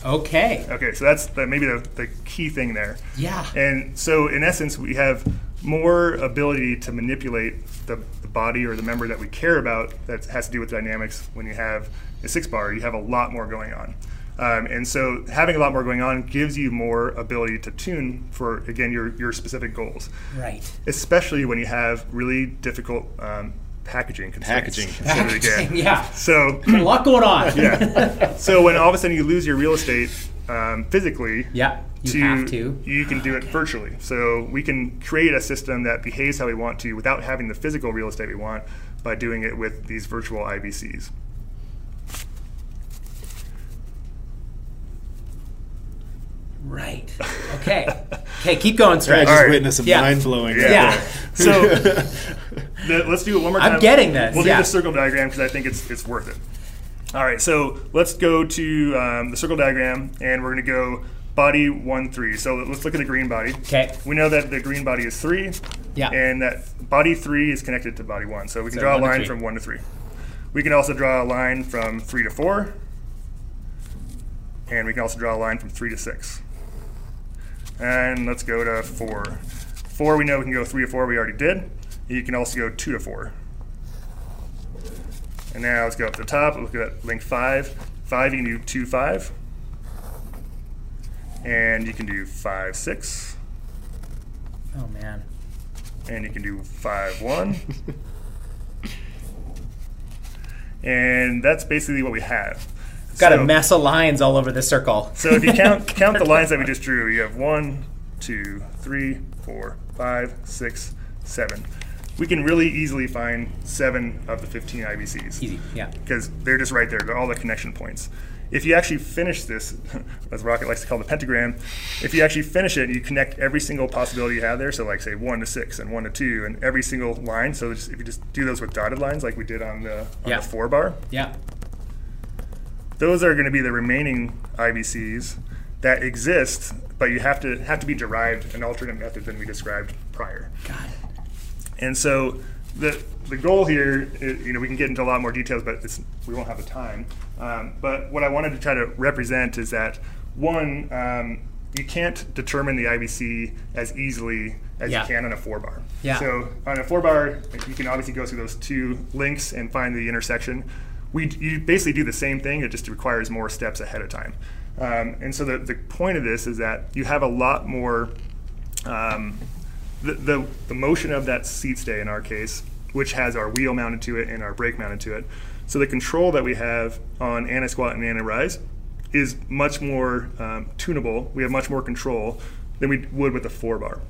A: Okay.
C: Okay, so that's the, maybe the, the key thing there.
A: Yeah.
C: And so, in essence, we have more ability to manipulate the, the body or the member that we care about that has to do with dynamics. When you have a six bar, you have a lot more going on. Um, and so, having a lot more going on gives you more ability to tune for, again, your, your specific goals,
A: Right.
C: especially when you have really difficult um, packaging constraints.
B: Packaging.
C: considered again.
A: Packaging, yeah.
C: So,
A: A lot going on.
C: yeah. So when all of a sudden you lose your real estate um, physically,
A: Yeah. You
C: to,
A: have to.
C: you can do it virtually. So we can create a system that behaves how we want to without having the physical real estate we want by doing it with these virtual IVCs.
A: Right. Okay. Okay. Keep going,
B: I just
C: All right.
B: witnessed a
A: Yeah.
B: mind blowing.
A: Yeah.
C: So the, let's do it one more time.
A: I'm getting this,
C: We'll
A: yeah.
C: do the circle diagram because I think it's it's worth it. All right, so let's go to um, the circle diagram, and we're going to go body one three. So let's look at the green body.
A: Okay.
C: We know that the green body is three.
A: Yeah.
C: And that body three is connected to body one, so we can
A: So
C: draw a line from one to three. We can also draw a line from three to four, and we can also draw a line from three to six. And let's go to four. Four, we know we can go three to four. We already did. You can also go two to four. And now let's go up to the top. Look at link five. Five, you can do two five, and you can do five six,
A: Oh man.
C: and you can do five one. and that's basically what we have.
A: Got
C: So-
A: a mess of lines all over the circle.
C: So if you count count the lines that we just drew, you have one, two, three, four, five, six, seven. We can really easily find seven of the 15 IVCs.
A: Easy. Yeah.
C: Because they're just right there. They're all the connection points. If you actually finish this, as Rocket likes to call the pentagram, if you actually finish it, you connect every single possibility you have there. So, like, say, one to six and one to two, and every single line. So, just, if you just do those with dotted lines, like we did on the, on
A: Yeah.
C: the four bar,
A: Yeah.
C: Those are going to be the remaining IVCs that exist, but you have to have to be derived an alternate method than we described prior.
A: Got it.
C: And so the the goal here, is, you know, we can get into a lot more details, but it's, we won't have the time. Um, but what I wanted to try to represent is that one, um, you can't determine the IVC as easily as
A: Yeah.
C: you can on a four bar.
A: Yeah.
C: So on a four bar, you can obviously go through those two links and find the intersection. We you basically do the same thing. It just requires more steps ahead of time. Um, and so the, the point of this is that you have a lot more um, the, the, the motion of that seat stay in our case, which has our wheel mounted to it and our brake mounted to it. So the control that we have on anti squat and anti rise is much more um, tunable. We have much more control than we would with a four bar.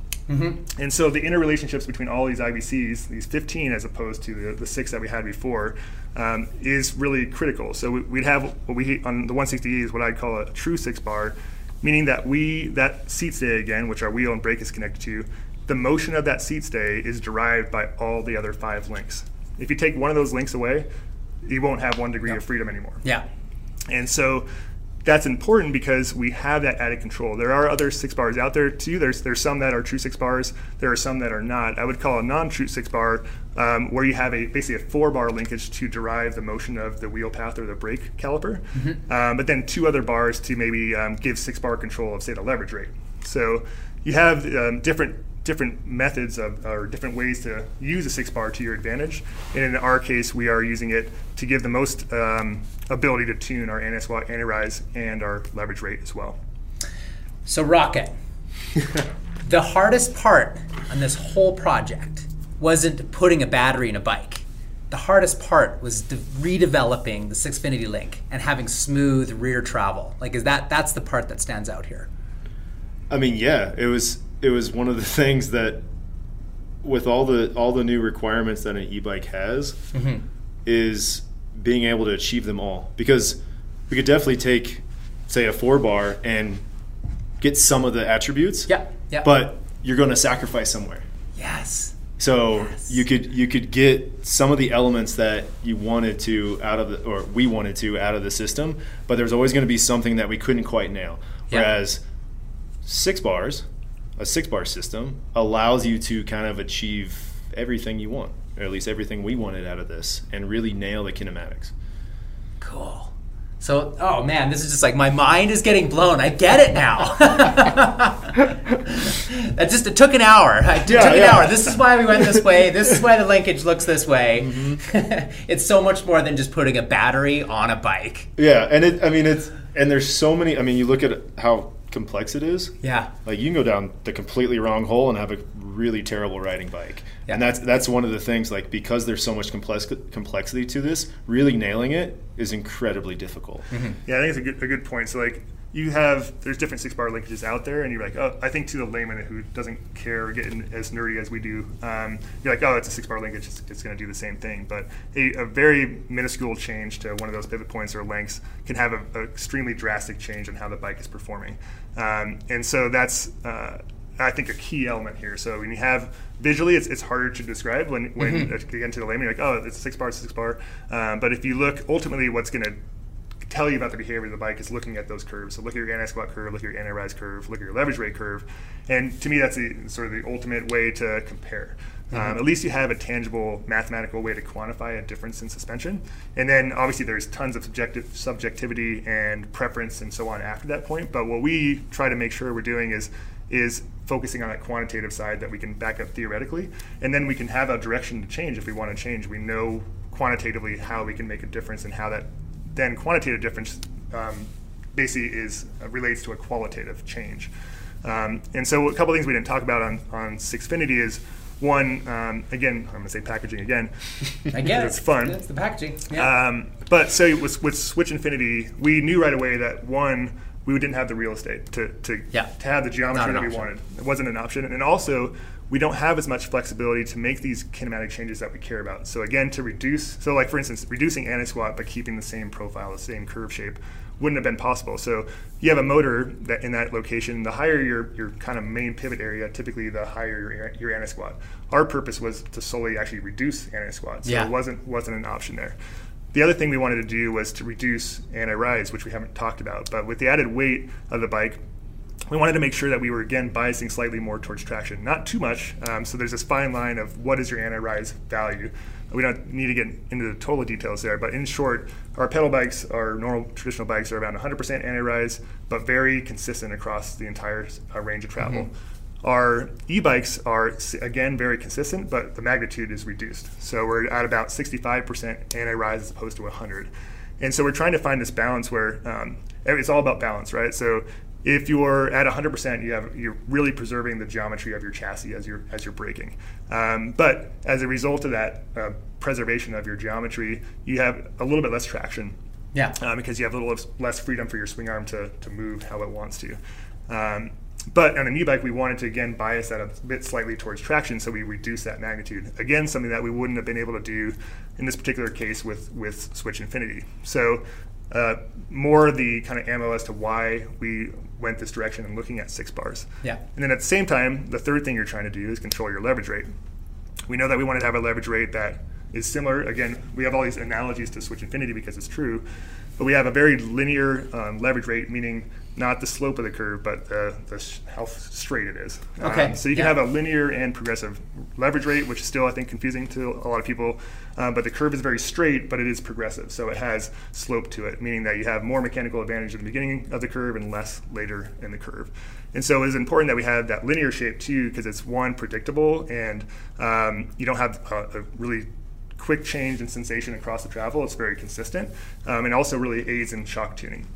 C: And so the interrelationships between all these IVCs, these 15 as opposed to the, the six that we had before, um, is really critical. So we, we'd have what we on the 160E is what I'd call a true six bar, meaning that we that seat stay again, which our wheel and brake is connected to, the motion of that seat stay is derived by all the other five links. If you take one of those links away, you won't have one degree of freedom anymore.
A: Yeah.
C: And so that's important because we have that added control. There are other six bars out there too. There's there's some that are true six bars. There are some that are not. I would call a non-true six bar um, where you have a basically a four bar linkage to derive the motion of the wheel path or the brake caliper, um, but then two other bars to maybe um, give six bar control of say the leverage rate. So you have um, different different methods of or different ways to use a six bar to your advantage. And in our case, we are using it to give the most um, ability to tune our anti squat, anti rise, and our leverage rate as well.
A: So Rocket. the hardest part on this whole project wasn't putting a battery in a bike. the hardest part was de- redeveloping the Sixfinity link and having smooth rear travel. Like, is that that's the part that stands out here?
B: I mean, yeah, it was it was one of the things that with all the all the new requirements that an e-bike has mm-hmm. is being able to achieve them all. Because we could definitely take say a four bar and get some of the attributes
A: yeah yeah.
B: but you're going to sacrifice somewhere.
A: Yes.
B: So yes. you could you could get some of the elements that you wanted to out of the or we wanted to out of the system but there's always going to be something that we couldn't quite nail. Yeah. whereas six bars a six bar system allows you to kind of achieve everything you want, or at least everything we wanted out of this, and really nail the kinematics.
A: Cool. So, oh man, this is just like my mind is getting blown. I get it now. that just it took an hour. It yeah, took an yeah. hour. This is why we went this way. This is why the linkage looks this way. Mm-hmm. it's so much more than just putting a battery on a bike.
B: Yeah, and it. I mean, it's and there's so many. I mean, you look at how complex it is.
A: Yeah.
B: Like you can go down the completely wrong hole and have a really terrible riding bike. Yeah. And that's that's one of the things like because there's so much complex complexity to this, really nailing it is incredibly difficult.
C: Mm-hmm. Yeah, I think it's a good a good point. So like you have there's different six bar linkages out there, and you're like, oh, I think to the layman who doesn't care getting as nerdy as we do, um, you're like, oh, it's a six bar linkage, it's, it's going to do the same thing. But a, a, very minuscule change to one of those pivot points or lengths can have an extremely drastic change in how the bike is performing, um, and so that's. Uh, I think a key element here. So when you have visually, it's, it's harder to describe when, when mm-hmm. again to the layman, you're like, oh, it's six bar, six bar. Um, but if you look, ultimately, what's going to tell you about the behavior of the bike is looking at those curves. So look at your anti-squat curve, look at your anti-rise curve, look at your leverage rate curve, and to me that's the sort of the ultimate way to compare. Mm-hmm. Um, at least you have a tangible mathematical way to quantify a difference in suspension. And then obviously there's tons of subjective subjectivity and preference and so on after that point. But what we try to make sure we're doing is is focusing on that quantitative side that we can back up theoretically, and then we can have a direction to change if we want to change. We know quantitatively how we can make a difference and how that then quantitative difference um, basically is uh, relates to a qualitative change. Um, and so a couple things we didn't talk about on, on Sixfinity is one, um, again, I'm going to say packaging again.
A: Again,
C: it's fun.
A: It's the packaging. Yeah.
C: Um, but so with, with Switch Infinity, we knew right away that one, we didn't have the real estate to, to,
A: yeah.
C: to have the geometry that we option. wanted. It wasn't an option. And also, we don't have as much flexibility to make these kinematic changes that we care about. So again, to reduce, so like for instance, reducing anti-squat but keeping the same profile, the same curve shape, wouldn't have been possible. So you have a motor that in that location, the higher your, your kind of main pivot area, typically the higher your, your anti-squat. Our purpose was to solely actually reduce anti-squat, so yeah. it wasn't wasn't an option there. The other thing we wanted to do was to reduce anti-rise, which we haven't talked about. But with the added weight of the bike, we wanted to make sure that we were again biasing slightly more towards traction, not too much. Um, so there's this fine line of what is your anti-rise value. We don't need to get into the total details there, but in short, our pedal bikes, our normal traditional bikes, are around 100% anti-rise, but very consistent across the entire uh, range of travel. Mm-hmm. Our e-bikes are again very consistent, but the magnitude is reduced. So we're at about 65% anti-rise as opposed to 100. And so we're trying to find this balance where um, it's all about balance, right? So if you're at 100%, you have you're really preserving the geometry of your chassis as you're as you're braking. Um, but as a result of that uh, preservation of your geometry, you have a little bit less traction.
A: Yeah.
C: Um, because you have a little less freedom for your swing arm to to move how it wants to. Um, but on an e-bike, we wanted to again bias that a bit slightly towards traction, so we reduce that magnitude. Again, something that we wouldn't have been able to do in this particular case with with Switch Infinity. So uh, more the kind of ammo as to why we went this direction and looking at six bars.
A: Yeah.
C: And then at the same time, the third thing you're trying to do is control your leverage rate. We know that we wanted to have a leverage rate that is similar. Again, we have all these analogies to Switch Infinity because it's true, but we have a very linear um, leverage rate, meaning not the slope of the curve, but the, the how straight it is.
A: Okay.
C: Um, so you can yeah. have a linear and progressive leverage rate, which is still, I think, confusing to a lot of people. Um, but the curve is very straight, but it is progressive. So it has slope to it, meaning that you have more mechanical advantage at the beginning of the curve and less later in the curve. And so it is important that we have that linear shape too, because it's one, predictable, and um, you don't have a, a really quick change in sensation across the travel. It's very consistent um, and also really aids in shock tuning.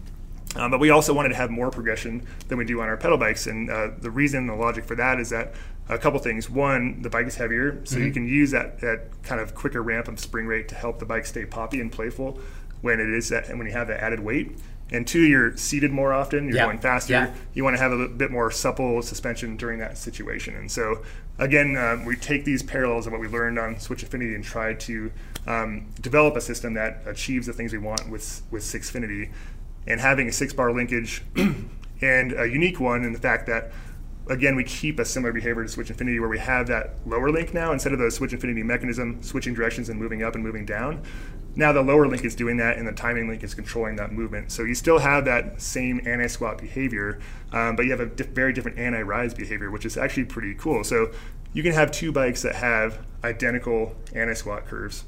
C: Um, but we also wanted to have more progression than we do on our pedal bikes. And uh, the reason, the logic for that is that a couple things. One, the bike is heavier, so you can use that, that kind of quicker ramp of spring rate to help the bike stay poppy and playful when it is that and when you have that added weight. And two, you're seated more often. You're
A: Yeah.
C: going faster.
A: Yeah.
C: You want to have a bit more supple suspension during that situation. And so, again, um, we take these parallels of what we learned on Switch Infinity and try to um, develop a system that achieves the things we want with with Sixfinity, and having a six bar linkage and a unique one in the fact that again, we keep a similar behavior to Switch Infinity where we have that lower link now instead of the Switch Infinity mechanism switching directions and moving up and moving down. Now the lower link is doing that, and the timing link is controlling that movement. So you still have that same anti-squat behavior, um, but you have a diff- very different anti-rise behavior, which is actually pretty cool. So you can have two bikes that have identical anti-squat curves,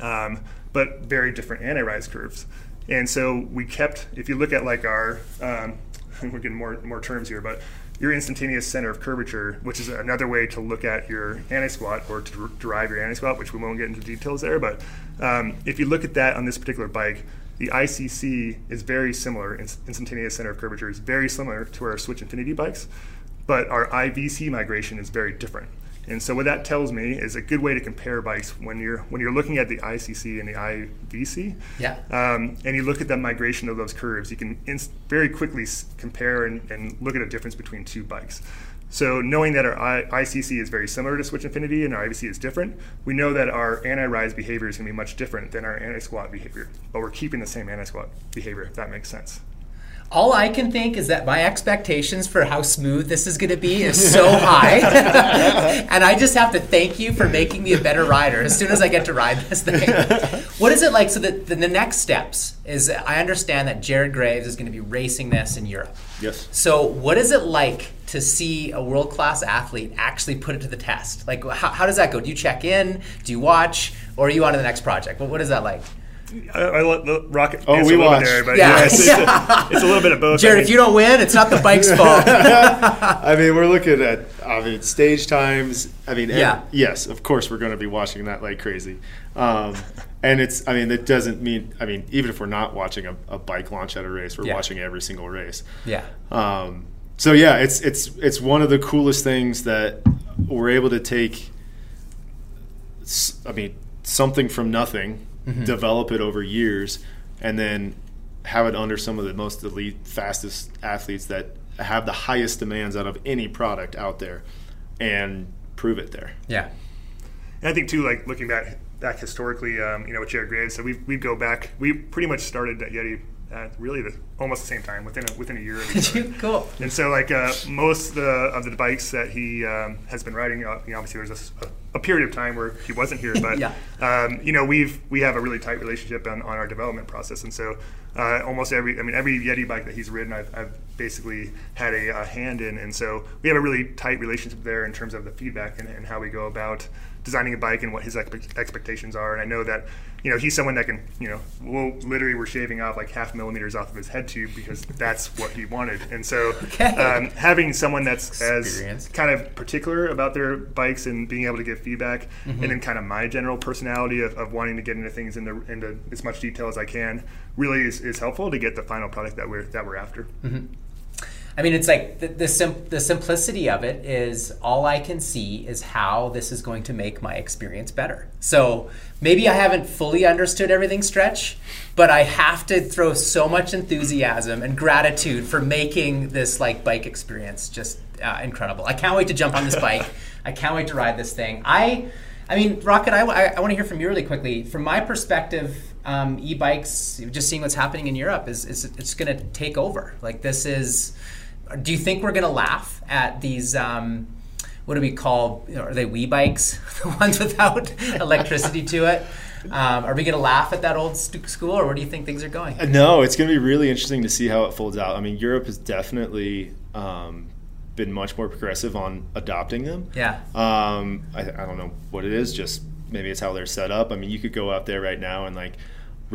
C: um, but very different anti-rise curves. And so we kept, if you look at like our, um, we're getting more more terms here, but your instantaneous center of curvature, which is another way to look at your anti-squat or to der- derive your anti-squat, which we won't get into details there. But um, if you look at that on this particular bike, the ICC is very similar. Instantaneous center of curvature is very similar to our Switch Infinity bikes, but our IVC migration is very different. And so what that tells me is a good way to compare bikes when you're when you're looking at the ICC and the IVC.
A: Yeah.
C: Um, and you look at the migration of those curves, you can inst- very quickly s- compare and, and look at a difference between two bikes. So knowing that our I- ICC is very similar to Switch Infinity and our IVC is different, we know that our anti-rise behavior is going to be much different than our anti-squat behavior. But we're keeping the same anti-squat behavior, if that makes sense.
A: All I can think is that my expectations for how smooth this is going to be is so high. and I just have to thank you for making me a better rider as soon as I get to ride this thing. What is it like? So, the, the, the next steps is I understand that Jared Graves is going to be racing this in Europe.
B: Yes.
A: So, what is it like to see a world class athlete actually put it to the test? Like, how, how does that go? Do you check in? Do you watch? Or are you on to the next project? What, what is that like?
C: I, I let the rocket
B: Oh,
C: answer
B: we
C: a little bit
B: watched.
C: there, but
A: Yeah.
C: yeah, it's, it's, a, it's a little bit of both. I
A: Jared,
C: mean-
A: if you don't win, it's not the bike's fault.
B: I mean, we're looking at I mean stage times. I mean, and-
A: Yeah.
B: yes, of course we're going to be watching that like crazy. Um, and it's I mean that doesn't mean I mean even if we're not watching a, a bike launch at a race, we're
A: Yeah.
B: watching every single race.
A: yeah.
B: Um, so yeah, it's it's it's one of the coolest things that we're able to take. s- I mean, something from nothing, develop it over years, and then have it under some of the most elite, fastest athletes that have the highest demands out of any product out there, and prove it there.
A: Yeah.
C: And I think too, like looking back back historically, um, you know, with Jared Graves, so we we go back. We pretty much started at Yeti at really the almost the same time within a, within a year. Of each other.
A: cool.
C: And so, like uh, most of the, of the bikes that he um, has been riding, uh, you know, obviously there's a, a period of time where he wasn't here, but
A: Yeah.
C: um, you know, we've we have a really tight relationship on, on our development process, and so uh, almost every, I mean, every Yeti bike that he's ridden, I've, I've basically had a, a hand in, and so we have a really tight relationship there in terms of the feedback and, and how we go about designing a bike and what his expe- expectations are. And I know that, you know, he's someone that can, you know, we'll literally we're shaving off like half millimeters off of his head tube because that's what he wanted. And so
A: Okay.
C: um, having someone that's as kind of particular about their bikes and being able to give feedback, and then kind of my general personality of, of wanting to get into things into, into as much detail as I can, really is, is helpful to get the final product that we're that we're after.
A: I mean, it's like the the, sim- the simplicity of it is all I can see is how this is going to make my experience better. So maybe I haven't fully understood everything, Stretch, but I have to throw so much enthusiasm and gratitude for making this like bike experience just uh, incredible. I can't wait to jump on this bike. I can't wait to ride this thing. I, I mean, Rocket, I, I, I want to hear from you really quickly. From my perspective, um, e-bikes, just seeing what's happening in Europe is, is it's going to take over. Like this is do you think we're going to laugh at these um, what do we call you know, are they wee bikes the ones without electricity to it um, are we going to laugh at that old st- school or where do you think things are going
B: No, it's going to be really interesting to see how it folds out. I mean, Europe has definitely um, been much more progressive on adopting them.
A: yeah
B: Um, I, I don't know what it is. Just maybe it's how they're set up. I mean, you could go out there right now and like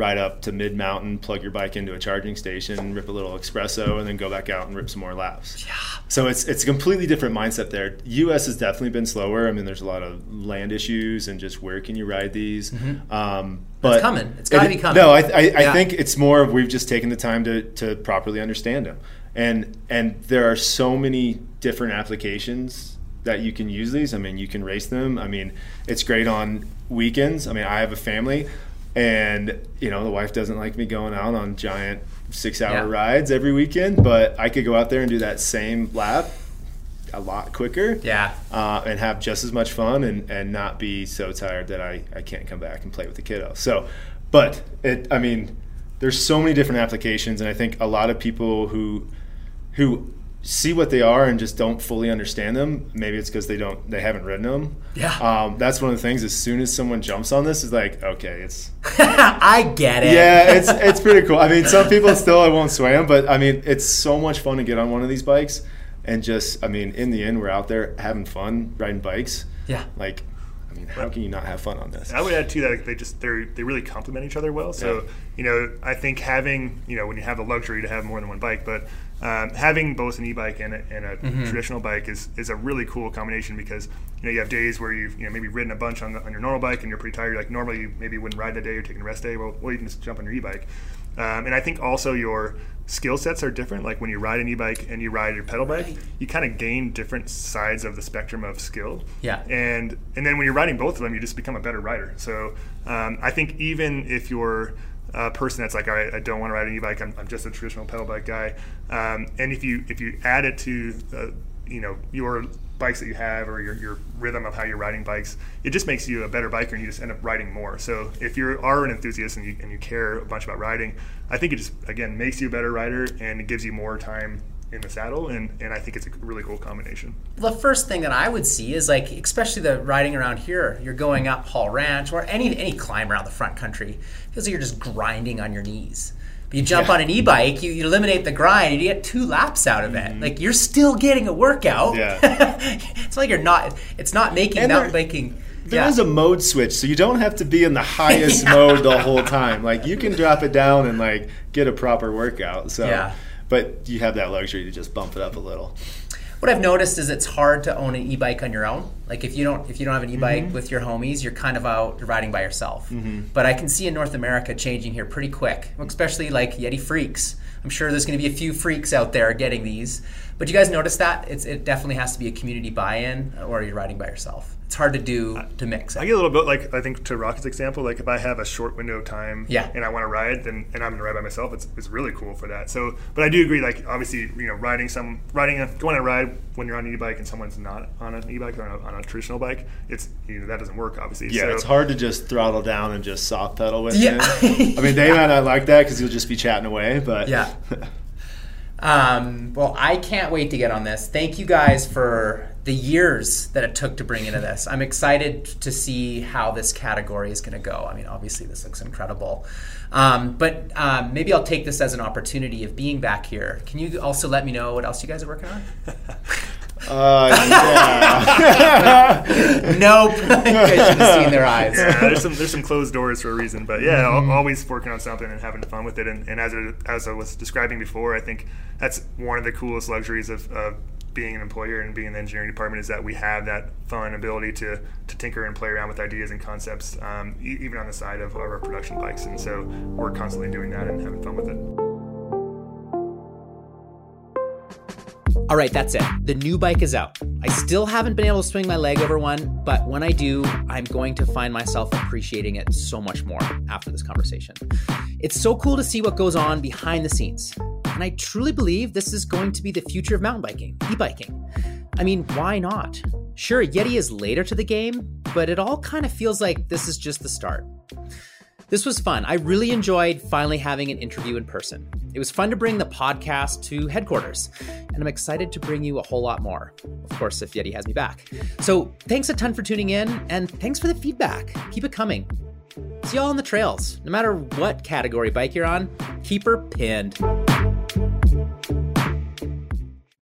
B: ride up to mid mountain, plug your bike into a charging station, rip a little espresso, and then go back out and rip some more laps.
A: yeah
B: So it's it's a completely different mindset there. U.S. has definitely been slower. I mean, there's a lot of land issues and just where can you ride these. Um, but
A: coming. It's gotta
B: it-
A: be coming.
B: No, I, I, I
A: Yeah.
B: think it's more of we've just taken the time to, to properly understand them, and and there are so many different applications that you can use these. I mean, you can race them. I mean, it's great on weekends. I mean, I have a family, and you know, the wife doesn't like me going out on giant six-hour
A: Yeah.
B: rides every weekend, but I could go out there and do that same lap a lot quicker
A: Yeah.
B: uh, and have just as much fun and, and not be so tired that I, I can't come back and play with the kiddo. So, but it, I mean, there's so many different applications, and I think a lot of people who who see what they are and just don't fully understand them. Maybe it's because they don't they haven't ridden them.
A: Yeah.
B: Um, that's one of the things. As soon as someone jumps on this, is like, okay, it's
A: I get it.
B: yeah, it's it's pretty cool. I mean, some people still i won't sway them, but I mean, it's so much fun to get on one of these bikes and just. I mean, in the end, we're out there having fun riding bikes.
A: Yeah.
B: Like, I mean, how can you not have fun on this?
C: I would add too that they just they they really complement each other well. So
B: Yeah.
C: you know, I think having you know when you have the luxury to have more than one bike, but um, having both an e-bike and a, and a traditional bike is, is a really cool combination because you know you have days where you've you know maybe ridden a bunch on, the, on your normal bike and you're pretty tired. Like normally you maybe wouldn't ride that day, you're taking a rest day. Well, well you can just jump on your e-bike. Um, and I think also your skill sets are different. Like when you ride an e-bike and you ride your pedal bike,
A: Right.
C: you kind of gain different sides of the spectrum of skill
A: Yeah.
C: and and then when you're riding both of them, you just become a better rider. So um, I think even if you're a person that's like, all right, I don't want to ride an e-bike, I'm, I'm just a traditional pedal bike guy, um, and if you if you add it to uh, you know your bikes that you have or your, your rhythm of how you're riding bikes, it just makes you a better biker and you just end up riding more. So if you are an enthusiast and you, and you care a bunch about riding, I think it just again makes you a better rider and it gives you more time in the saddle and, and I think it's a really cool combination.
A: the first thing that I would see is like, especially the riding around here, you're going up Hall Ranch or any any climb around the front country, feels like you're just grinding on your knees. But you jump
B: Yeah.
A: on an e-bike, you, you eliminate the grind, and you get two laps out of it. Mm-hmm. Like you're still getting a workout.
B: Yeah.
A: it's like you're not. It's not making
B: And
A: mountain
B: there-
A: biking.
B: There is
A: yeah.
B: a mode switch, so you don't have to be in the highest mode the whole time. Like you can drop it down and like get a proper workout. So,
A: Yeah.
B: But you have that luxury to just bump it up a little.
A: What I've noticed is it's hard to own an e-bike on your own. Like if you don't if you don't have an e-bike
B: Mm-hmm.
A: with your homies, you're kind of out riding by yourself. But I can see in North America changing here pretty quick, especially like Yeti freaks. I'm sure there's going to be a few freaks out there getting these. But you guys notice that it's, it definitely has to be a community buy-in, or you're riding by yourself. It's hard to do to mix
C: I
A: it.
C: get a little bit like I think to Rocket's example, like if I have a short window of time
A: Yeah.
C: and I want to ride, then and I'm gonna ride by myself, it's, it's really cool for that. So, but I do agree, like obviously, you know, riding some riding a going on a ride when you're on an e-bike and someone's not on an e-bike or on a, on a traditional bike, it's you know that doesn't work obviously.
B: Yeah,
C: so,
B: it's hard to just throttle down and just soft pedal with
A: Yeah.
B: it. I mean, they might not like that because you'll just be chatting away, but
A: Yeah. Um, well, I can't wait to get on this. Thank you guys for the years that it took to bring into this. I'm excited to see how this category is going to go. I mean, obviously, this looks incredible. Um, but um, maybe I'll take this as an opportunity of being back here. Can you also let me know what else you guys are working on?
B: uh, yeah.
A: nope. you should have seen their eyes.
C: yeah, there's some there's some closed doors for a reason, but yeah,
A: Mm-hmm.
C: al always working on something and having fun with it. And, and as it, as I was describing before, I think that's one of the coolest luxuries of, of being an employer and being in the engineering department is that we have that fun ability to to tinker and play around with ideas and concepts, um, e- even on the side of our production bikes. And so we're constantly doing that and having fun with it.
A: All right, that's it. The new bike is out. I still haven't been able to swing my leg over one, but when I do, I'm going to find myself appreciating it so much more after this conversation. It's so cool to see what goes on behind the scenes. And I truly believe this is going to be the future of mountain biking, e biking. I mean, why not? Sure, Yeti is later to the game, but it all kind of feels like this is just the start. This was fun. I really enjoyed finally having an interview in person. It was fun to bring the podcast to headquarters, and I'm excited to bring you a whole lot more. Of course, if Yeti has me back. So, thanks a ton for tuning in, and thanks for the feedback. Keep it coming. See y'all on the trails. No matter what category bike you're on, keep her pinned.